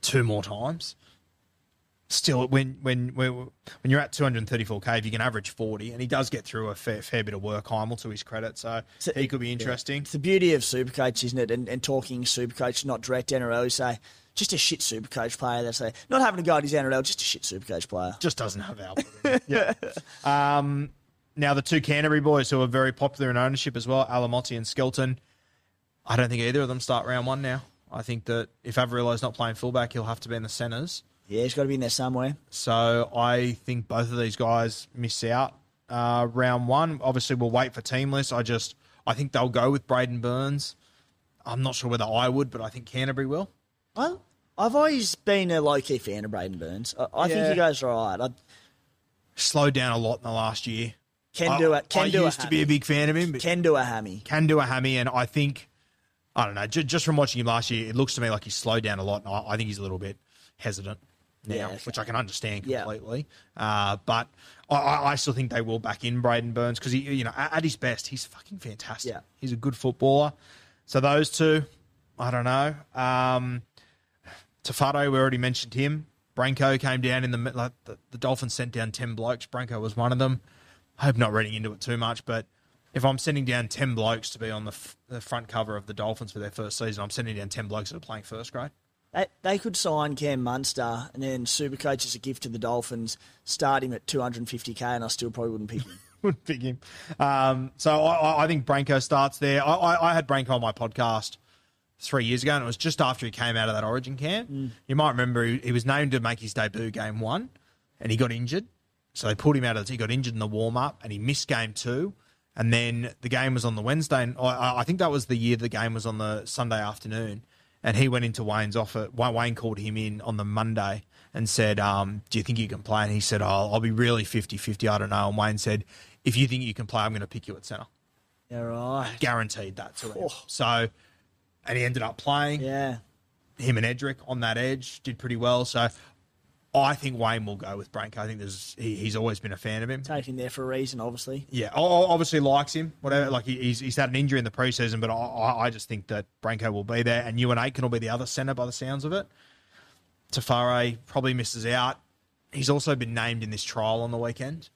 two more times, still when when when, when you're at 234k, if you can average 40, and he does get through a fair, fair bit of work, Hymel, to his credit, so, So- he could be interesting. It's the beauty of Supercoach, isn't it? And, and talking Supercoach, not direct NRL. You say just a shit Supercoach player. They say not having a go at his NRL, just a shit Supercoach player. just doesn't have output. (laughs) yeah. Um, now the two Canterbury boys who are very popular in ownership as well, Alamoti and Skelton. I don't think either of them start round one now. I think that if Averillo's not playing fullback, he'll have to be in the centres. Yeah, he's got to be in there somewhere. So I think both of these guys miss out uh, round one. Obviously, we'll wait for team lists. I just I think they'll go with Braidon Burns. I'm not sure whether I would, but I think Canterbury will. I, I've always been a low key fan of Braidon Burns. I, I think Yeah. he goes right. I Slowed down a lot in the last year. can I, do it. Can I do used to be a big fan of him, but Can do a hammy. can do a hammy, and I think I don't know. J- just from watching him last year, it looks to me like he's slowed down a lot. And I, I think he's a little bit hesitant now, Yeah, okay. which I can understand Yeah. completely. Uh, but I, I I still think they will back in Braidon Burns because he, you know, at, at his best, he's fucking fantastic. Yeah. he's a good footballer. So those two, I don't know. Um, Tafato, we already mentioned him. Brenko came down in the like the, the Dolphins sent down ten blokes. Brenko was one of them. I hope not reading into it too much, but if I'm sending down ten blokes to be on the, f- the front cover of the Dolphins for their first season, I'm sending down ten blokes that are playing first grade. They, they could sign Cam Munster and then Supercoach as a gift to the Dolphins, start him at 250k, and I still probably wouldn't pick him. (laughs) wouldn't pick him. Um, so I, I- I think Brenko starts there. I, I, I had Brenko on my podcast three years ago, and it was just after he came out of that Origin camp. You might remember he, he was named to make his debut game one, and he got injured. So they pulled him out of the. He got injured in the warm up, and he missed game two. And then the game was on the Wednesday, and I, I think that was the year the game was on the Sunday afternoon. And he went into Wayne's offer. Wayne called him in on the Monday and said, um, "Do you think you can play?" And he said, "Oh, I'll be really 50-50, I don't know." And Wayne said, "If you think you can play, I'm going to pick you at centre. Yeah, right. Guaranteed that to him. Oh. So, and he ended up playing Yeah. him and Edrick on that edge did pretty well. So I think Wayne will go with Brenko. I think there's he, he's always been a fan of him. Take him there for a reason, obviously. Yeah, obviously likes him. Whatever, like he- he's he's had an injury in the preseason, but I, I just think that Brenko will be there, and Euan Aitken will be the other centre by the sounds of it. Tafare probably misses out. He's also been named in this trial on the weekend,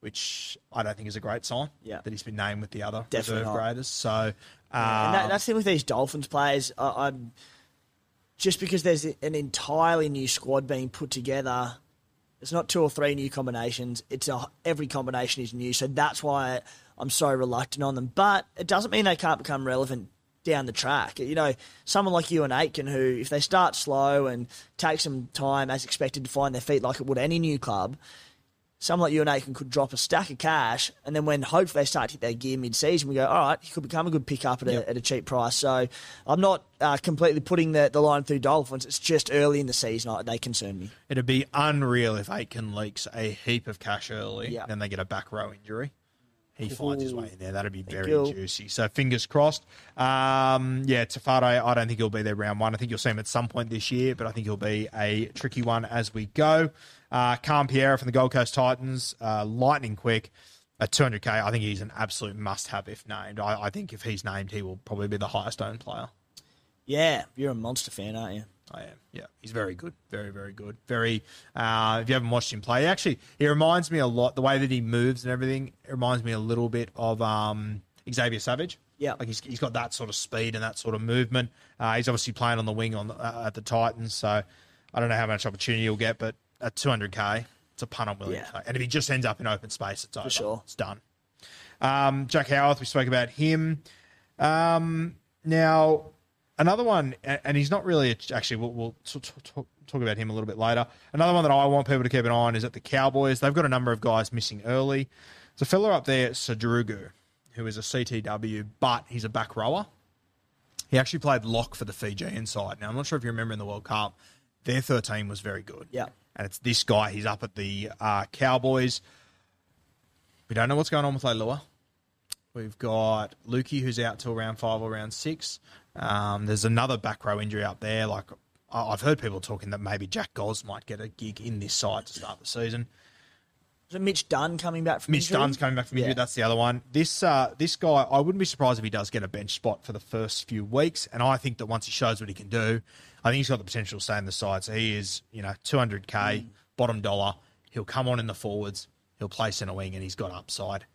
which I don't think is a great sign. Yeah. that he's been named with the other Definitely reserve not. graders. So, uh, and that, that's the thing with these Dolphins players. I, I'm just because there's an entirely new squad being put together. It's not two or three new combinations. It's a, every combination is new. So that's why I'm so reluctant on them. But it doesn't mean they can't become relevant down the track. You know, someone like Euan Aitken, who if they start slow and take some time as expected to find their feet, like it would any new club, someone like Euan Aitken could drop a stack of cash, and then when hopefully they start to hit their gear mid-season, we go, all right, he could become a good pickup at, a, at a cheap price. So I'm not uh, completely putting the, the line through Dolphins. It's just early in the season they concern me. it'd be unreal if Aitken leaks a heap of cash early, Yeah. then they get a back row injury. He finds his way in there. That'd be very you. juicy. So fingers crossed. Um, yeah, Tafare, I don't think he'll be there round one. I think you'll see him at some point this year, but I think he'll be a tricky one as we go. Uh, Pierre from the Gold Coast Titans, uh, lightning quick at 200k. I think he's an absolute must-have if named. I, I think if he's named, he will probably be the highest owned player. Yeah, you're a monster fan, aren't you? I am. Yeah, he's very good. Very, very good. Very. Uh, if you haven't watched him play, actually, he reminds me a lot. The way that he moves and everything it reminds me a little bit of um, Xavier Savage. Yeah. like he's, he's got that sort of speed and that sort of movement. Uh, he's obviously playing on the wing on the, uh, at the Titans, so I don't know how much opportunity he'll get, but at 200k, it's a punt I'm willing Yeah. And if he just ends up in open space, it's over. sure. It's done. Um, Jack Howarth, we spoke about him. Um, now, another one, and he's not really actually. We'll, we'll t- t- talk, talk about him a little bit later. Another one that I want people to keep an eye on is at the Cowboys. They've got a number of guys missing early. There's a fella up there, Sadrugu, who is a CTW, but he's a back rower. He actually played lock for the Fijian side. Now, I'm not sure if you remember in the World Cup, their 13 was very good. Yeah. And it's this guy. He's up at the uh, Cowboys. We don't know what's going on with Leilua. We've got Lukey, who's out till round five or round six. Um, there's another back row injury up there. Like I've heard people talking that maybe Jack Goz might get a gig in this side to start the season. So Mitch Dunn coming back from Mitch injury? Dunn's coming back from injury. That's the other one. This uh, this guy, I wouldn't be surprised if he does get a bench spot for the first few weeks. And I think that once he shows what he can do, I think he's got the potential to stay in the side. So he is, you know, 200k Mm. bottom dollar. He'll come on in the forwards. He'll play centre wing, and he's got upside.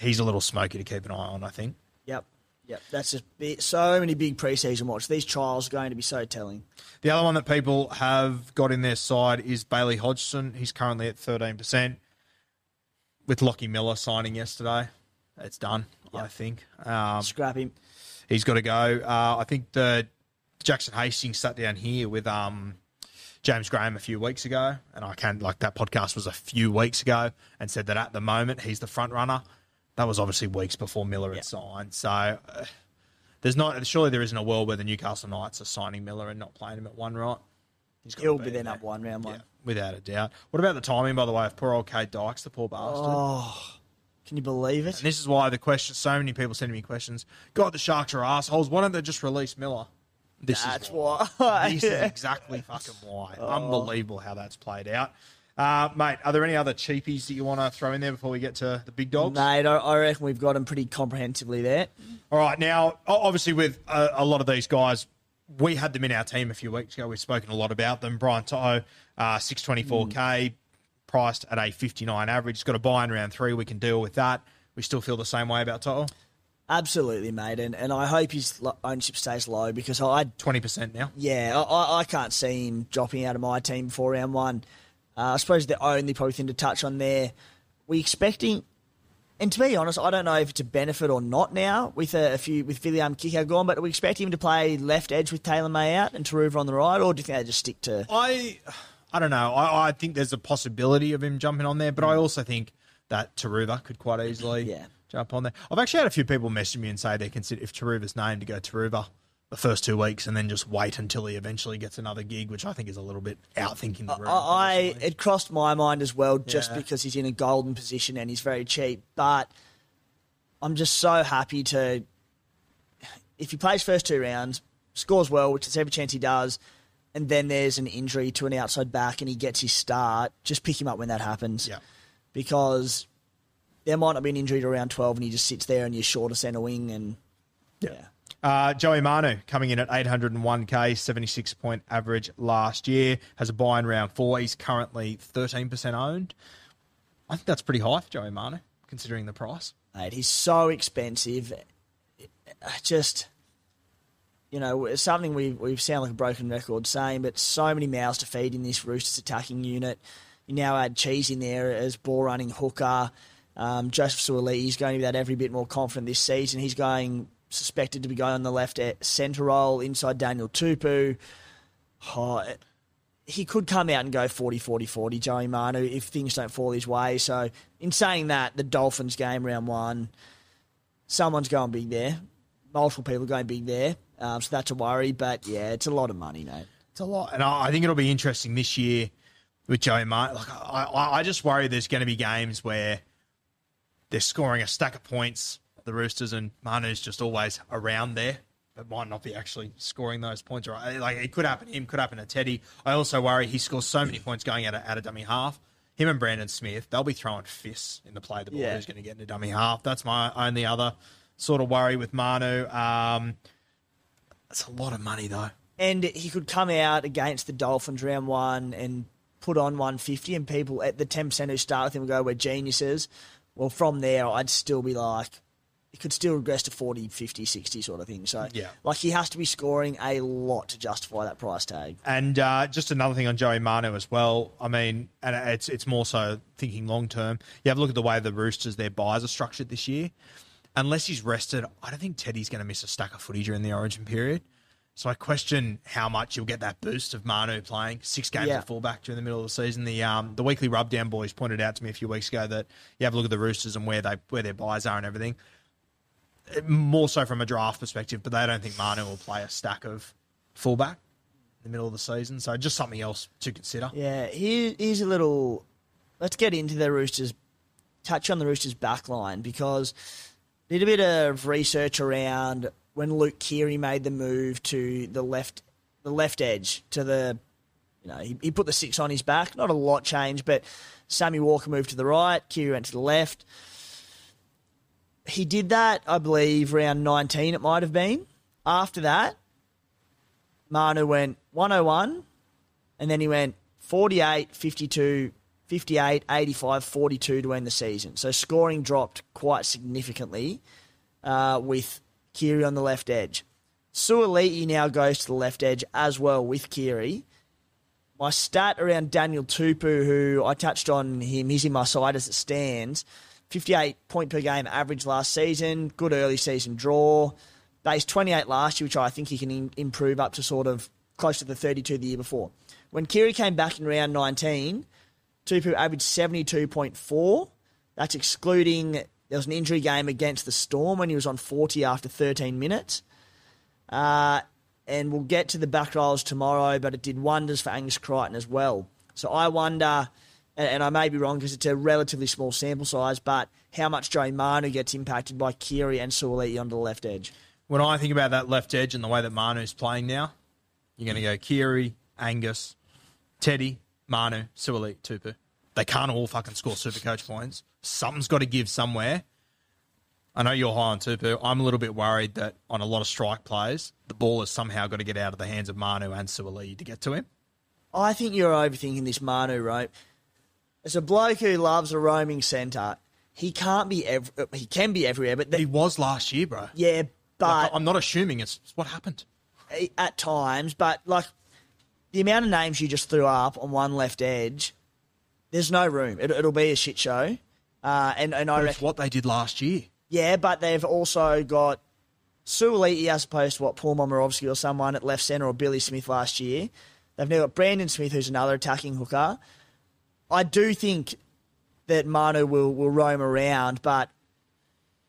He's a little smoky to keep an eye on. I think. Yep. Yep. That's just big, so many big preseason watch. These trials are going to be so telling. The other one that people have got in their side is Bailey Hodgson. He's currently at 13%. With Lockie Miller signing yesterday, it's done, I think. Um, Scrap him. he's got to go. Uh, I think the Jackson Hastings sat down here with um, James Graham a few weeks ago, and I can't like that podcast was a few weeks ago, and said that at the moment he's the front runner. That was obviously weeks before Miller had signed. So uh, there's not surely there isn't a world where the Newcastle Knights are signing Miller and not playing him at one right. He'll be there. then up one round one. Yeah, without a doubt. What about the timing, by the way, of poor old Kade Dykes, the poor bastard? Oh, can you believe it? And this is why the question, so many people sending me questions. God, the Sharks are assholes. Why don't they just release Miller? This That's is why. This is exactly fucking why. (laughs) Unbelievable how that's played out. Uh, mate, are there any other cheapies that you want to throw in there before we get to the big dogs? Mate, I, I reckon we've got them pretty comprehensively there. All right, now, obviously, with a, a lot of these guys, we had them in our team a few weeks ago. We've spoken a lot about them. Brian To'o, uh, 624k, priced at a 59 average. He's got a buy in round three. We can deal with that. We still feel the same way about To'o. Absolutely, mate, and and I hope his ownership stays low because I, 20% now. yeah, I- I, I can't see him dropping out of my team before round one. Uh, I suppose the only probably thing to touch on there, we expecting, and to be honest, I don't know if it's a benefit or not now with a, a few with William Kikau gone, but do we expect him to play left edge with Taylor May out and Turuva on the right, or do you think they just stick to? I I don't know. I, I think there's a possibility of him jumping on there, but I mm. also think that Turuva could quite easily Yeah. jump on there. I've actually had a few people message me and say they consider if Turuva's named to go Turuva the first two weeks and then just wait until he eventually gets another gig, which I think is a little bit outthinking the room. I, I it crossed my mind as well, just Yeah. because he's in a golden position and he's very cheap. But I'm just so happy to, if he plays first two rounds, scores well, which is every chance he does, and then there's an injury to an outside back and he gets his start, just pick him up when that happens. Yeah. Because there might not be an injury to around 12 and he just sits there and you're short of centre wing and yeah. Uh, Joey Manu coming in at 801k, 76 point average last year, has a buy in round four. He's currently 13% owned. I think that's pretty high for Joey Manu, considering the price. Mate, he's so expensive. I Just, you know, it's something we we sound like a broken record saying, but so many mouths to feed in this Roosters attacking unit. You now add Cheese in there as ball running hooker. Um, Joseph Suaalii is going to be that every bit more confident this season. He's going suspected to be going on the left at centre role inside Daniel Tupou. Oh, he could come out and go 40 40 40, Joey Manu, if things don't fall his way. So, in saying that, the Dolphins game round one, someone's going big there. Multiple people going big there. Um, so that's a worry. But yeah, it's a lot of money, mate. It's a lot. And I I think it'll be interesting this year with Joey Manu. Like, I, I, I just worry there's going to be games where they're scoring a stack of points, the Roosters, and Manu's just always around there. But might not be actually scoring those points. Or Like it could happen to him, could happen to Teddy. I also worry he scores so many points going out of, out of dummy half. Him and Brandon Smith, they'll be throwing fists in the play. The ball Yeah. who's going to get into dummy half. That's my only other sort of worry with Manu. Um, that's a lot of money though. And he could come out against the Dolphins round one and put on 150, and people at the 10% who start with him go, We're geniuses. Well, from there, I'd still be like, it could still regress to 40, 50, 60 sort of thing. So, Yeah. like, he has to be scoring a lot to justify that price tag. And uh, just another thing on Joey Manu as well. I mean, and it's it's more so thinking long term. You have a look at the way the Roosters their buys are structured this year. Unless he's rested, I don't think Teddy's going to miss a stack of footy during the Origin period. So I question how much you'll get that boost of Manu playing six games Yeah. at fullback during the middle of the season. The um, the weekly rubdown boys pointed out to me a few weeks ago that you have a look at the Roosters and where they where their buys are and everything. More so from a draft perspective, but they don't think Manu will play a stack of fullback in the middle of the season. So just something else to consider. Yeah, here, here's a little. Let's get into the Roosters. Touch on the Roosters back line because did a bit of research around when Luke Keary made the move to the left, the left edge to the, you know, he, he put the six on his back. Not a lot changed, but Sammy Walker moved to the right. Keary went to the left. He did that, I believe, round 19. It might have been. After that, Manu went 101, and then he went 48, 52, 58, 85, 42 to end the season. So scoring dropped quite significantly uh, with Keary on the left edge. Suaalii now goes to the left edge as well with Keary. My stat around Daniel Tupou, who I touched on him, he's in my side as it stands. 58 point per game average last season, good early season draw. Base 28 last year, which I think he can im- improve up to sort of close to the 32 the year before. When Keary came back in round 19, Tupou averaged 72.4. That's excluding, there was an injury game against the Storm when he was on 40 after 13 minutes. Uh, and we'll get to the back rows tomorrow, but it did wonders for Angus Crichton as well. So I wonder, and, I may be wrong because it's a relatively small sample size, but how much Joey Manu gets impacted by Keary and Suaalii onto the left edge. When I think about that left edge and the way that Manu's playing now, you're going to go Keary, Angus, Teddy, Manu, Suoli, Tupou. They can't all fucking score super coach points. Something's got to give somewhere. I know you're high on Tupou. I'm a little bit worried that on a lot of strike plays, the ball has somehow got to get out of the hands of Manu and Suoli to get to him. I think you're overthinking this Manu, right? As a bloke who loves a roaming centre, he can't be ev- he can be everywhere, but He was last year, bro. yeah, but Like, I'm not assuming it's, it's what happened. at times, but like the amount of names you just threw up on one left edge, there's no room. It, it'll be a shit show. Uh, and and I reckon, what they did last year. yeah, but they've also got Suaalii as opposed to what Paul Momirovski or someone at left centre or Billy Smith last year. They've now got Brandon Smith, who's another attacking hooker. I do think that Manu will, will roam around, but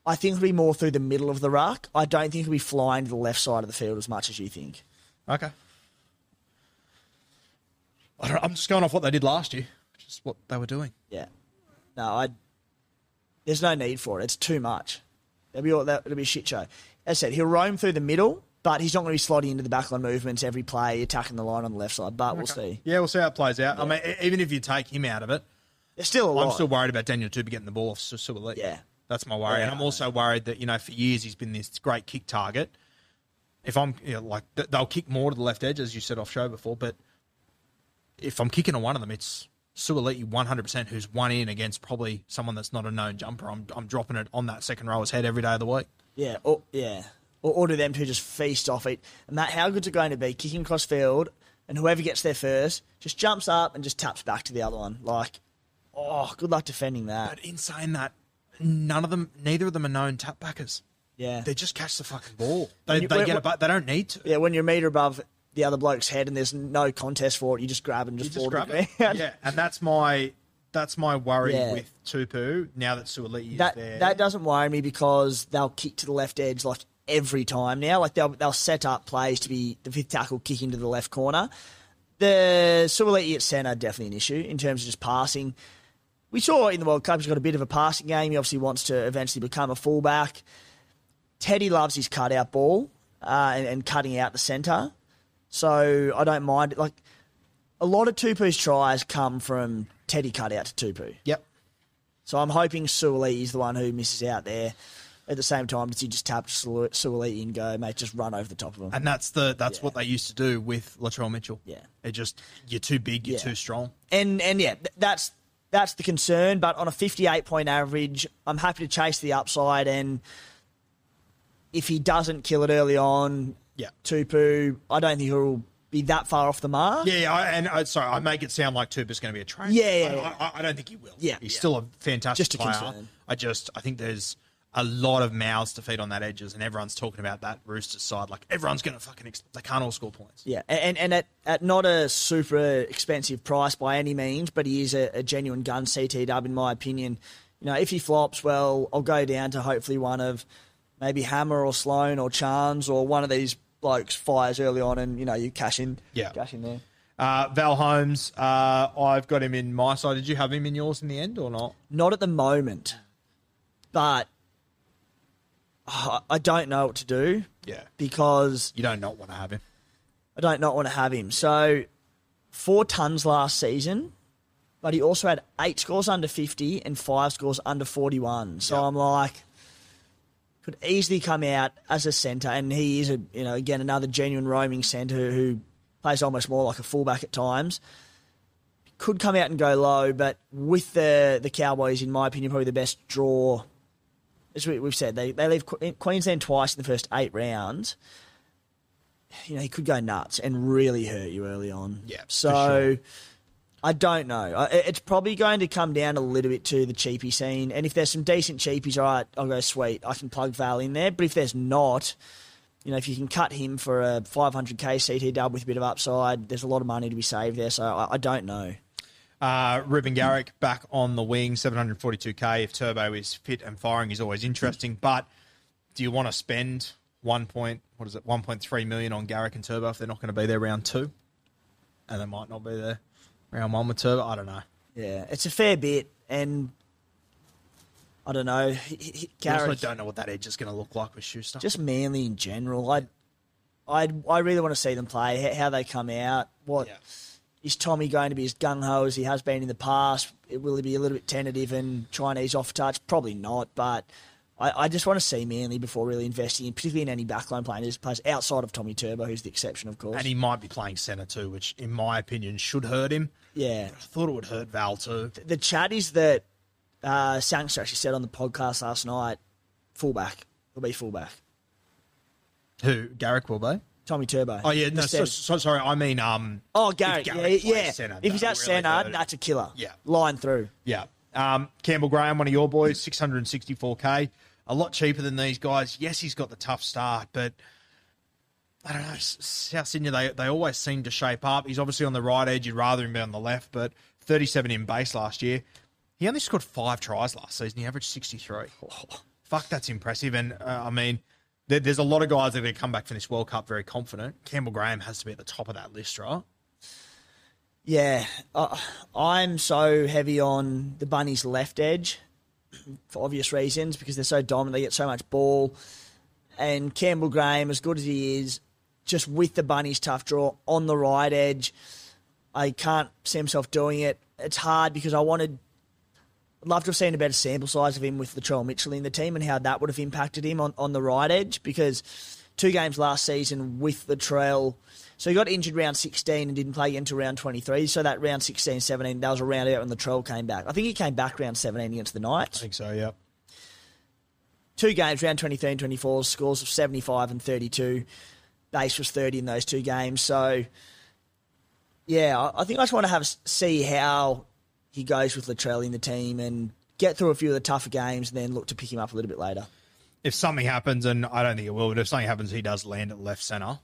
I think it'll be more through the middle of the ruck. I don't think he'll be flying to the left side of the field as much as you think. Okay. I don't, I'm just going off what they did last year, which is what they were doing. Yeah. No, I. There's no need for it. It's too much. It'll be all, that, it'll be a shit show. As I said, he'll roam through the middle, but he's not going to be slotting into the backline movements every play, attacking the line on the left side. But we'll see. Yeah, we'll see how it plays out. I mean, even if you take him out of it, There's still a lot. I'm still worried about Daniel Tupou getting the ball off Su- Suaalii. Yeah. That's my worry. Yeah. And I'm also worried that, you know, for years he's been this great kick target. If I'm, you know, like, they'll kick more to the left edge, as you said off show before, but if I'm kicking on one of them, it's Suaalii 100%, who's one in against probably someone that's not a known jumper. I'm, I'm dropping it on that second rower's head every day of the week. Yeah, or, yeah. Or order them to just feast off it. And that, how good's it going to be? Kicking cross field, and whoever gets there first just jumps up and just taps back to the other one. Like, oh, good luck defending that. But in saying that, none of them, neither of them are known tap backers. Yeah. They just catch the fucking ball. They, you- they when- get but they don't need to. Yeah, when you're a metre above the other bloke's head and there's no contest for it, you just grab and just, just grab it. ground. Yeah, and that's my that's my worry Yeah. with Tupou now that Suaalii is that there. that doesn't worry me because they'll kick to the left edge like every time now. Like they'll they'll set up plays to be the fifth tackle kicking to the left corner. The Suaalii at centre definitely an issue in terms of just passing. We saw in the World Cup he's got a bit of a passing game. He obviously wants to eventually become a fullback. Teddy loves his cutout ball uh, and, and cutting out the centre, so I don't mind. Like a lot of Tupou's tries come from Teddy cutout to Tupou. Yep. So I'm hoping Suoli is the one who misses out there. At the same time, does he just tap Suoli and go, mate, just run over the top of him? And that's the that's Yeah. what they used to do with Latrell Mitchell. Yeah. It just you're too big, you're Yeah. too strong. And and yeah, that's that's the concern. But on a 58 point average, I'm happy to chase the upside. And if he doesn't kill it early on, Yeah. Tupou, I don't think he'll be that far off the mark. Yeah, yeah, I, and I, sorry, I make it sound like Tupou's going to be a trainer. Yeah, yeah, I, yeah. I, I don't think he will. Yeah, he's yeah. still a fantastic Just a player. concern. I just, I think there's a lot of mouths to feed on that edges, and everyone's talking about that Roosters side. Like everyone's going to fucking, ex- they can't all score points. Yeah, and and at, at not a super expensive price by any means, but he is a, a genuine gun CT dub in my opinion. You know, if he flops, well, I'll go down to hopefully one of maybe Hammer or Sloan or Chance or one of these blokes fires early on, and you know you cash in, Yeah. cash in there. Uh, Val Holmes, uh, I've got him in my side. Did you have him in yours in the end or not? Not at the moment, but I don't know what to do Yeah, because you don't not want to have him. I don't not want to have him. So four tons last season, but he also had eight scores under fifty and five scores under forty one. So Yep. I'm like, could easily come out as a centre, and he is a you know again another genuine roaming centre who plays almost more like a fullback at times. Could come out and go low, but with the the Cowboys, in my opinion, probably the best draw. As we- we've said, they they leave Queensland twice in the first eight rounds you know, he could go nuts and really hurt you early on. Yeah, So sure. I don't know. It's probably going to come down a little bit to the cheapie scene. And if there's some decent cheapies, all right, I'll go sweet. I can plug Val in there. But if there's not, you know, if you can cut him for a 500k CT dub with a bit of upside, there's a lot of money to be saved there. So I, I don't know. Uh, Reuben Garrick back on the wing, 742k. If Turbo is fit and firing, is always interesting. But do you want to spend one point, what is it, 1.3 million on Garrick and Turbo if they're not going to be there round two? And they might not be there round one with Turbo? I don't know. Yeah, it's a fair bit. And I don't know. He- I also don't know what that edge is going to look like with Schuster. just Manly in general. I, I, I really want to see them play. How they come out. What Yeah. is Tommy going to be as gung ho as he has been in the past? Will he be a little bit tentative and Chinese off touch? Probably not. But I, I just want to see Manly before really investing, in, particularly in any backline players, players outside of Tommy Turbo, who's the exception, of course. and he might be playing centre too, which in my opinion should hurt him. Yeah. I thought it would hurt Val too. The chat is that uh, Sangster actually said on the podcast last night, fullback. He'll be fullback. Who Garrick will be? Tommy Turbo. Oh yeah, no, so, so, sorry. I mean, um, Oh, Garrick. If yeah, yeah. centre, if he's at really that's a killer. Yeah. line through. Yeah. Um, Campbell Graham, one of your boys, 664k. A lot cheaper than these guys. Yes, he's got the tough start, but I don't know. South Sydney, they, they always seem to shape up. He's obviously on the right edge. You'd rather him be on the left, but 37 in base last year. He only scored five tries last season. He averaged 63. fuck, that's impressive. And uh, I mean, there, there's a lot of guys that are going to come back from this World Cup very confident. Campbell Graham has to be at the top of that list, right? Yeah, uh, I'm so heavy on the Bunnies' left edge for obvious reasons because they're so dominant. They get so much ball. And Campbell Graham, as good as he is, just with the bunnies tough draw on the right edge, I can't see himself doing it. It's hard because I wanted. I'd love to have seen a better sample size of him with the Latrell Mitchell in the team and how that would have impacted him on, on the right edge because two games last season with the Latrell. So he got injured round 16 and didn't play into round 23. So that round 16, 17, that was a round out when Latrell came back. I think he came back round 17 against the Knights I think so, yeah. two games, round 23 and 24, scores of 75 and 32. Base was 30 in those two games. So, yeah, I- think I just want to have see how he goes with Latrell in the team and get through a few of the tougher games and then look to pick him up a little bit later. If something happens, and I don't think it will, but if something happens, he does land at left centre.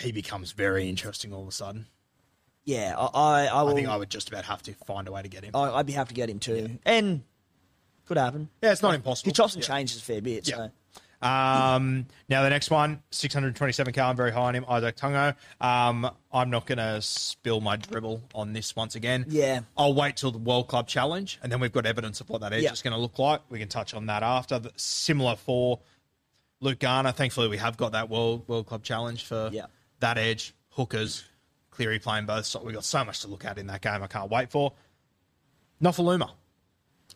He becomes very interesting all of a sudden. Yeah, I, I, I will. I think I would just about have to find a way to get him. I, I'd be happy to get him too. And could happen. yeah, it's not impossible. He chops and Yeah. changes a fair bit. Yeah. So. Um, now the next one, 627 car, I'm very high on him, Izack Tago. Um, I'm not going to spill my dribble on this once again. Yeah. I'll wait till the World Club Challenge, and then we've got evidence of what that edge Yeah. is going to look like. We can touch on that after. The- Similar for Luke Garner. Thankfully, we have got that World World Club Challenge for Yeah. that edge. Hookers, Cleary playing both. So we've got so much to look at in that game. I can't wait for. Nofoaluma.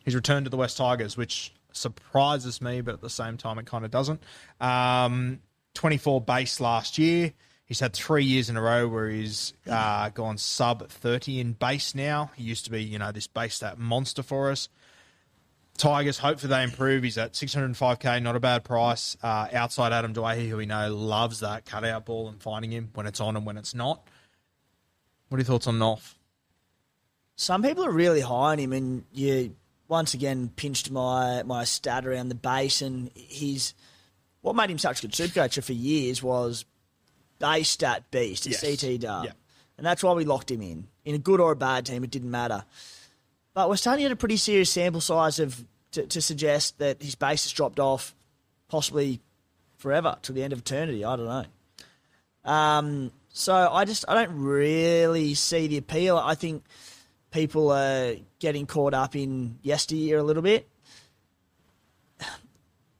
He's returned to the West Tigers, which surprises me, but at the same time, it kind of doesn't. Um, 24 base last year. He's had three years in a row where he's uh, gone sub 30 in base now. He used to be, you know, this base stat monster for us. Tigers, hopefully they improve. He's at 605k, not a bad price. Uh, outside Adam Doueihi, who we know loves that cutout ball and finding him when it's on and when it's not. What are your thoughts on Noff? Some people are really high on him, and you once again pinched my my stat around the base, and he's what made him such a good super coach for years was base stat beast at Yes. CT Dub, Yeah. and that's why we locked him in. In a good or a bad team, it didn't matter. But we're starting to get a pretty serious sample size of to, to suggest that his base has dropped off, possibly forever to the end of eternity. I don't know. Um, so I just I don't really see the appeal. I think people are getting caught up in yesteryear a little bit.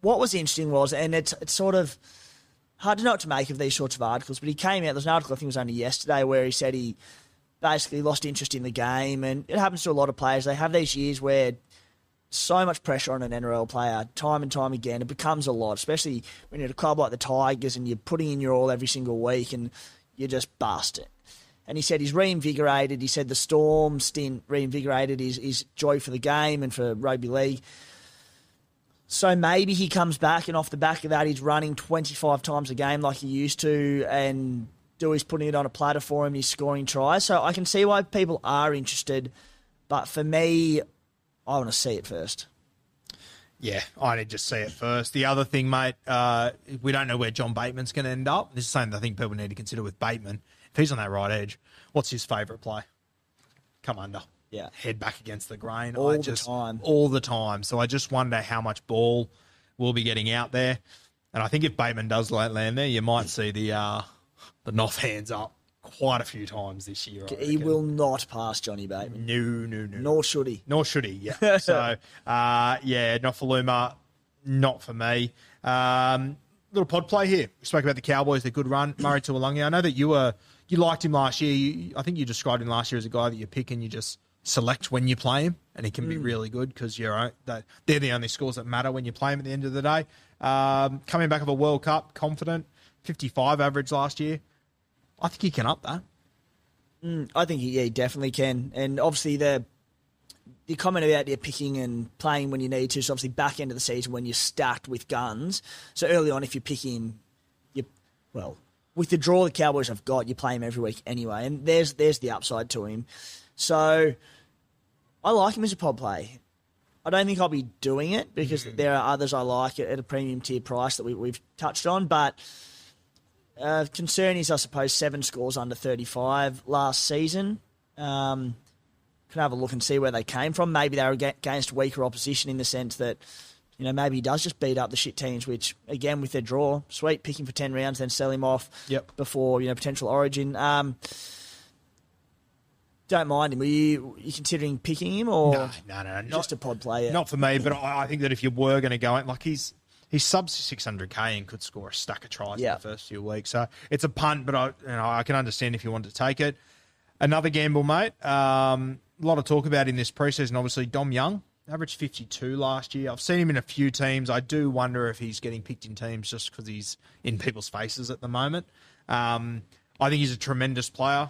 What was interesting was, and it's it's sort of hard to know what to make of these sorts of articles, but he came out. There's an article I think it was only yesterday where he said he basically lost interest in the game, and it happens to a lot of players. They have these years where so much pressure on an NRL player, time and time again. It becomes a lot, especially when you're at a club like the Tigers and you're putting in your all every single week and you just bust it. And he said he's reinvigorated. He said the Storm stint reinvigorated his, his joy for the game and for rugby league. So maybe he comes back, and off the back of that, he's running 25 times a game like he used to, and Dewey's putting it on a platter for him. He's scoring tries. So I can see why people are interested. But for me, I want to see it first. Yeah, I need to see it first. The other thing, mate, uh, we don't know where John Bateman's going to end up. This is something I think people need to consider with Bateman. If he's on that right edge, what's his favourite play? Come under. Yeah. Head back against the grain. All I the just, time. All the time. So I just wonder how much ball we'll be getting out there. And I think if Bateman does land there, you might see the uh, the Noff hands up quite a few times this year. I He reckon. will not pass Johnny Bateman, No, no, no. nor should he. Nor should he, yeah. (laughs) so, uh, yeah, Nofoaluma, not for me. Um, little pod play here. We spoke about the Cowboys, their good run. Murray Taulagi. I know that you were you liked him last year. You, I think you described him last year as a guy that you pick and you just select when you play him, and he can be really good because you're own- that they're the only scores that matter when you play him at the end of the day. Um, coming back of a World Cup, confident, 55 average last year. I think he can up that. I think he, yeah, he definitely can. And obviously the the comment about you picking and playing when you need to is obviously back end of the season when you're stacked with guns. So early on, if you pick him, you well with the draw the Cowboys have got, you play him every week anyway, and there's there's the upside to him. So I like him as a pod play. I don't think I'll be doing it because there are others I like at a premium tier price that we, we've touched on, but. Uh, concern is, I suppose, seven scores under 35 last season. Um, can have a look and see where they came from. Maybe they were against weaker opposition in the sense that, you know, maybe he does just beat up the shit teams, which, again, with their draw, sweet, pick him for 10 rounds, then sell him off Yep. before, you know, potential origin. Um, don't mind him. Were you, you considering picking him or No, no, no, not- just a pod player? Not for me, but I, I think that if you were going to go in, like he's he's sub 600k and could score a stack of tries Yeah. in the first few weeks. So it's a punt, but I, you know, I can understand if you want to take it. Another gamble, mate. Um, a lot of talk about in this preseason. Obviously, Dom Young averaged 52 last year. I've seen him in a few teams. I do wonder if he's getting picked in teams just because he's in people's faces at the moment. Um, I think he's a tremendous player.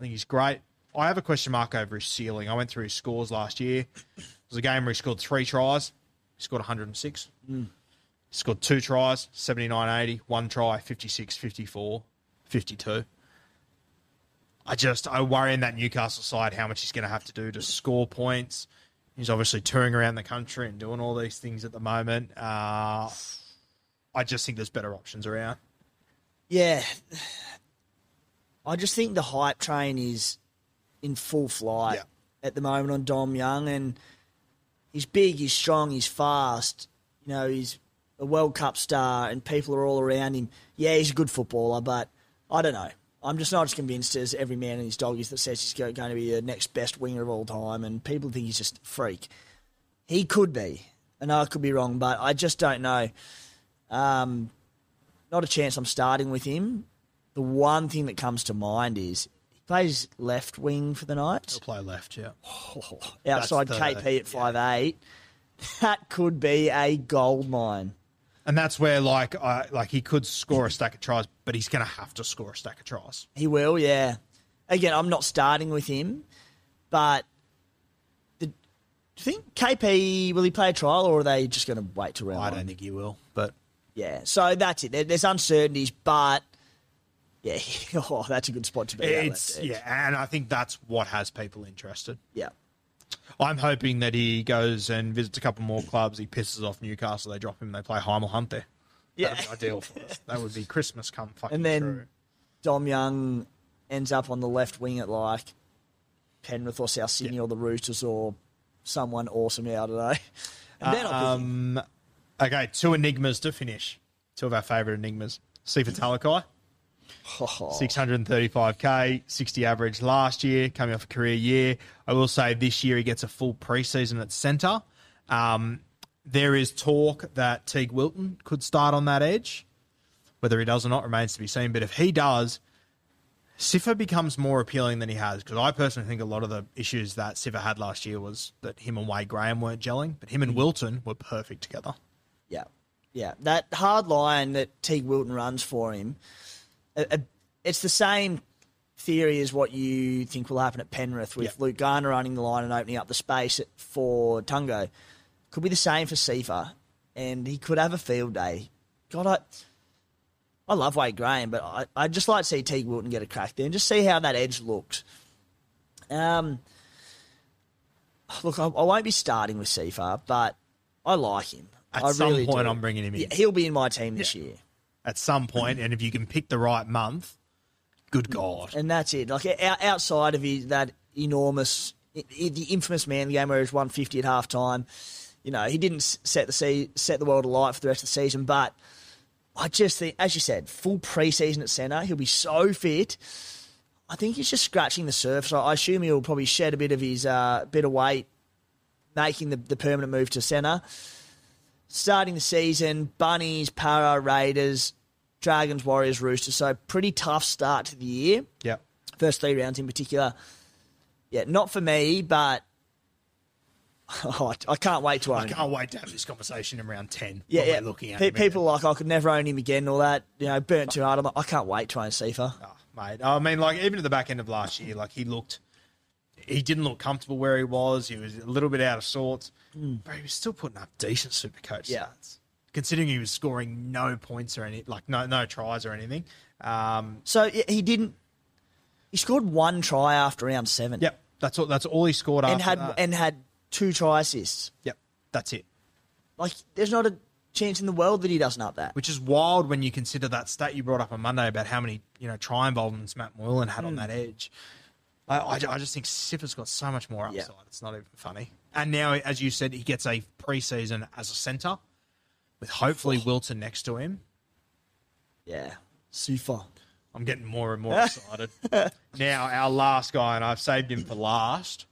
I think he's great. I have a question mark over his ceiling. I went through his scores last year. It was a game where he scored three tries. He scored 106. He scored two tries, 79 80, one try, 56 54, 52. I just, I worry in that Newcastle side how much he's going to have to do to score points. He's obviously touring around the country and doing all these things at the moment. Uh, I just think there's better options around. Yeah. I just think the hype train is in full flight Yeah. at the moment on Dom Young, and he's big, he's strong, he's fast. You know, he's a World Cup star, and people are all around him. Yeah, he's a good footballer, but I don't know. I'm just not as convinced as every man and his dog is that says he's going to be the next best winger of all time, and people think he's just a freak. He could be. I know I could be wrong, but I just don't know. Um, not a chance I'm starting with him. The one thing that comes to mind is he plays left wing for the Knights. He'll play left, yeah. (laughs) outside the- KP at five eight. That could be a gold mine. And that's where, like, like he could score a stack of tries, but he's going to have to score a stack of tries. He will, yeah. Again, I'm not starting with him, but the, do you think KP will he play a trial or are they just going to wait till round I don't think he will, but Yeah, so that's it. There, there's uncertainties, but yeah, (laughs) oh, that's a good spot to be. it's edge. yeah, and I think that's what has people interested. yeah. I'm hoping that he goes and visits a couple more clubs. He pisses off Newcastle. They drop him. They play Hymel Hunt there. Yeah. That'd be ideal for us. That would be Christmas come fucking And then true. Dom Young ends up on the left wing at like Penrith or South Sydney or the Roosters or someone awesome. out I don't. And they're not picking- Um, okay, two enigmas to finish. Two of our favourite enigmas. Sifa Talakai, Oh, 635k, 60 average last year, coming off a career year. I will say this year he gets a full preseason at centre. Um, there is talk that Teig Wilton could start on that edge. Whether he does or not remains to be seen. But if he does, Sifa becomes more appealing than he has. Because I personally think a lot of the issues that Sifa had last year was that him and Wade Graham weren't gelling, but him and Wilton were perfect together. Yeah, yeah. That hard line that Teig Wilton runs for him, uh, uh, it's the same theory as what you think will happen at Penrith with Yeah. Luke Garner running the line and opening up the space for Tago. Could be the same for Sifa, and he could have a field day. God, I, I love Wade Graham, but I, I'd just like to see Teig Wilton get a crack there and just see how that edge looks. Um, look, I, I won't be starting with Sifa, but I like him. At I some really point, do. I'm bringing him in. Yeah, he'll be in my team this year, At some point, and if you can pick the right month, good God. and that's it. Like outside of his, that enormous, the infamous man game where he was 150 at half time, you know, he didn't set the se- set the world alight for the rest of the season. But I just think, as you said, full preseason at centre, he'll be so fit. I think he's just scratching the surface. I I assume he'll probably shed a bit of his uh, bit of weight, making the, the permanent move to centre. Starting the season, Bunnies, Para, Raiders, Dragons, Warriors, Roosters. So pretty tough start to the year. Yep. First three rounds in particular. Yeah, not for me, but (laughs) oh, I can't wait to own I can't wait to have this conversation in round 10. Yeah, yeah. Looking at Pe- people like I could never own him again. All that, you know, burnt too hard. I'm like, I can't wait to own Sifa. Oh, mate. I mean, like, even at the back end of last year, like, he looked, he didn't look comfortable where he was. He was a little bit out of sorts, but he was still putting up decent super coach Hmm. Yeah. stats. Considering he was scoring no points or any, like, no, no tries or anything. Um, So he didn't. He scored one try after round seven. yep. That's all, that's all he scored and after had that. and had two try assists. Yep, that's it. Like, there's not a chance in the world that he doesn't up that. Which is wild when you consider that stat you brought up on Monday about how many you know try involvements Matt Moylan had Hmm. on that edge. I, I, I just think Sifa's got so much more upside. Yeah. It's not even funny. And now, as you said, he gets a preseason as a centre with hopefully Wilton next to him. Yeah. Super. I'm getting more and more (laughs) excited. now, our last guy, and I've saved him for last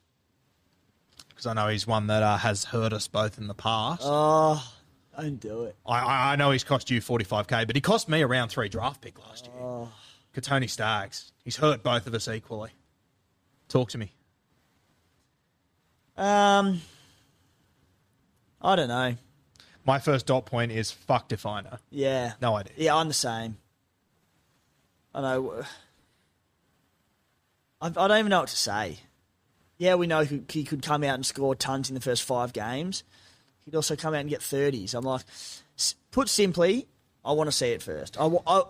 because I know he's one that uh, has hurt us both in the past. Oh, don't do it. I- I, I know he's cost you 45k, but he cost me a round three draft pick last year. Oh. Kotoni Staggs. He's hurt both of us equally. Talk to me. Um, I don't know. My first dot point is fuck Definer. Yeah. No idea. Yeah, I'm the same. I know. I, I don't even know what to say. Yeah, we know he, he could come out and score tons in the first five games. He'd also come out and get 30s. I'm like, put simply, I want to see it first. I, I,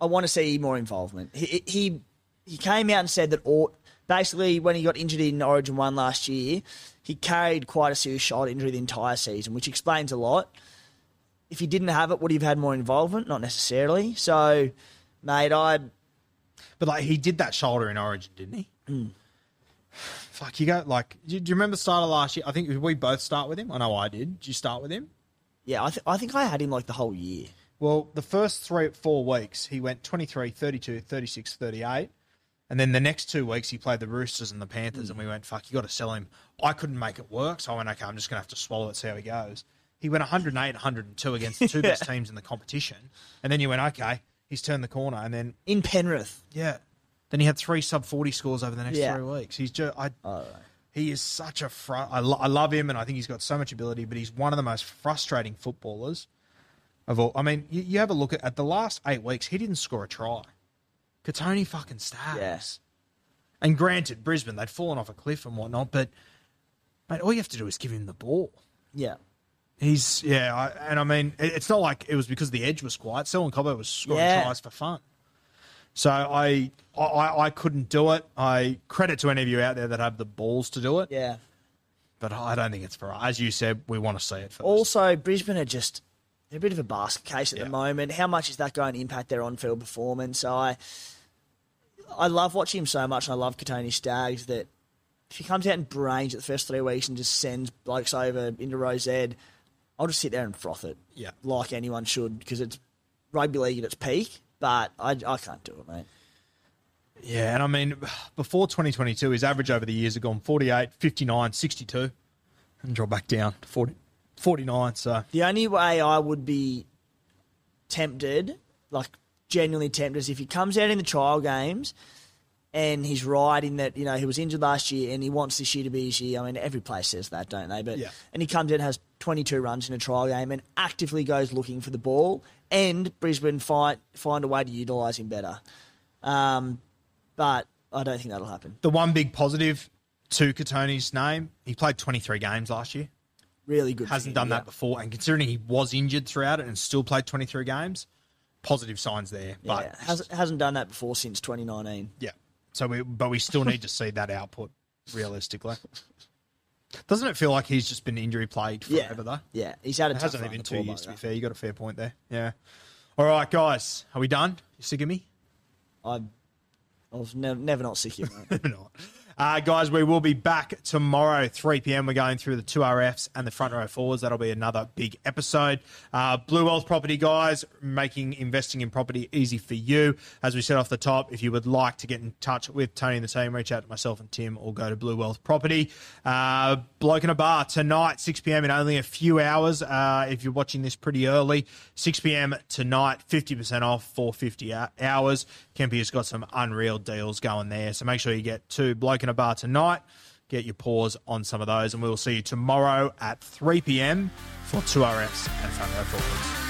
I want to see more involvement. He, he he came out and said that all, basically when he got injured in Origin 1 last year, he carried quite a serious shoulder injury the entire season, which explains a lot. If he didn't have it, would he have had more involvement? Not necessarily. So, mate, I But like he did that shoulder in Origin, didn't he? Mm. Fuck, you go like. Do you, do you remember the start of last year? I think we both start with him. I know I did. Did you start with him? yeah, I, th- I think I had him like the whole year. Well, the first three, four weeks, he went 23, 32, 36, 38. And then the next two weeks, he played the Roosters and the Panthers, and we went, fuck, you got to sell him. I couldn't make it work, so I went, okay, I'm just going to have to swallow it, see how he goes. He went 108, 102 against the (laughs) two best teams in the competition. And then you went, okay, he's turned the corner. And then, In Penrith. yeah, then he had three sub 40 scores over the next Yeah. three weeks. He's just, I, oh, he is such a, fr- I, lo- I love him, and I think he's got so much ability, but he's one of the most frustrating footballers of all. I mean, you, you have a look at, at the last eight weeks, he didn't score a try. Kotoni fucking stars. Yes. And granted, Brisbane, they'd fallen off a cliff and whatnot, but mate, all you have to do is give him the ball. Yeah. He's yeah, I, and I mean, it- it's not like it was because the edge was quiet. Selwyn Cobbo was scoring Yeah. tries for fun. So I, I I couldn't do it. I credit to any of you out there that have the balls to do it, Yeah. but I don't think it's for us. As you said, we want to see it first. Also, Brisbane are just they're a bit of a basket case at Yeah. the moment. How much is that going to impact their on-field performance? I I love watching him so much, and I love Kotoni Staggs that if he comes out and brains it the first three weeks and just sends blokes over into Rose Ed, I'll just sit there and froth it. Yeah. like anyone should because it's rugby league at its peak. But I, I can't do it, mate. Yeah, and I mean, before 2022, his average over the years had gone 48, 59, 62, and drop back down to 40, 49. So, The only way I would be tempted, like genuinely tempted, is if he comes out in the trial games and he's right in that, you know, he was injured last year and he wants this year to be his year. I mean, every player says that, don't they? But Yeah. and he comes in and has 22 runs in a trial game and actively goes looking for the ball, and Brisbane find find a way to utilise him better. Um, but I don't think that'll happen. the one big positive to Kotoni's name, he played 23 games last year. Really good. Hasn't done yeah. that before. And considering he was injured throughout it and still played 23 games, positive signs there. But Yeah, hasn't hasn't done that before since 2019. Yeah. So we, but we still need to see that output realistically. Doesn't it feel like he's just been injury plagued Yeah, forever though? yeah, he's had a It hasn't even two years to be fair. You got a fair point there. Yeah. All right, guys, are we done? You sick of me? I, I was never, never not sick of you. mate. (laughs) not. Uh, guys, we will be back tomorrow, 3 p.m. We're going through the two RFs and the front row forwards. That'll be another big episode. Uh, Blue Wealth Property, guys, making investing in property easy for you. As we said off the top, if you would like to get in touch with Tony and the team, reach out to myself and Tim or go to Blue Wealth Property. Uh, Bloke in a Bar tonight, 6 p.m. in only a few hours. Uh, if you're watching this pretty early, 6 p.m. tonight, 50% off for 50 hours. Kempy has got some unreal deals going there. So make sure you get to Bloke in a Bar tonight. Get your paws on some of those, and we will see you tomorrow at 3 p.m. for two RFs and front forwards.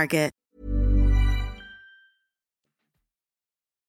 Target.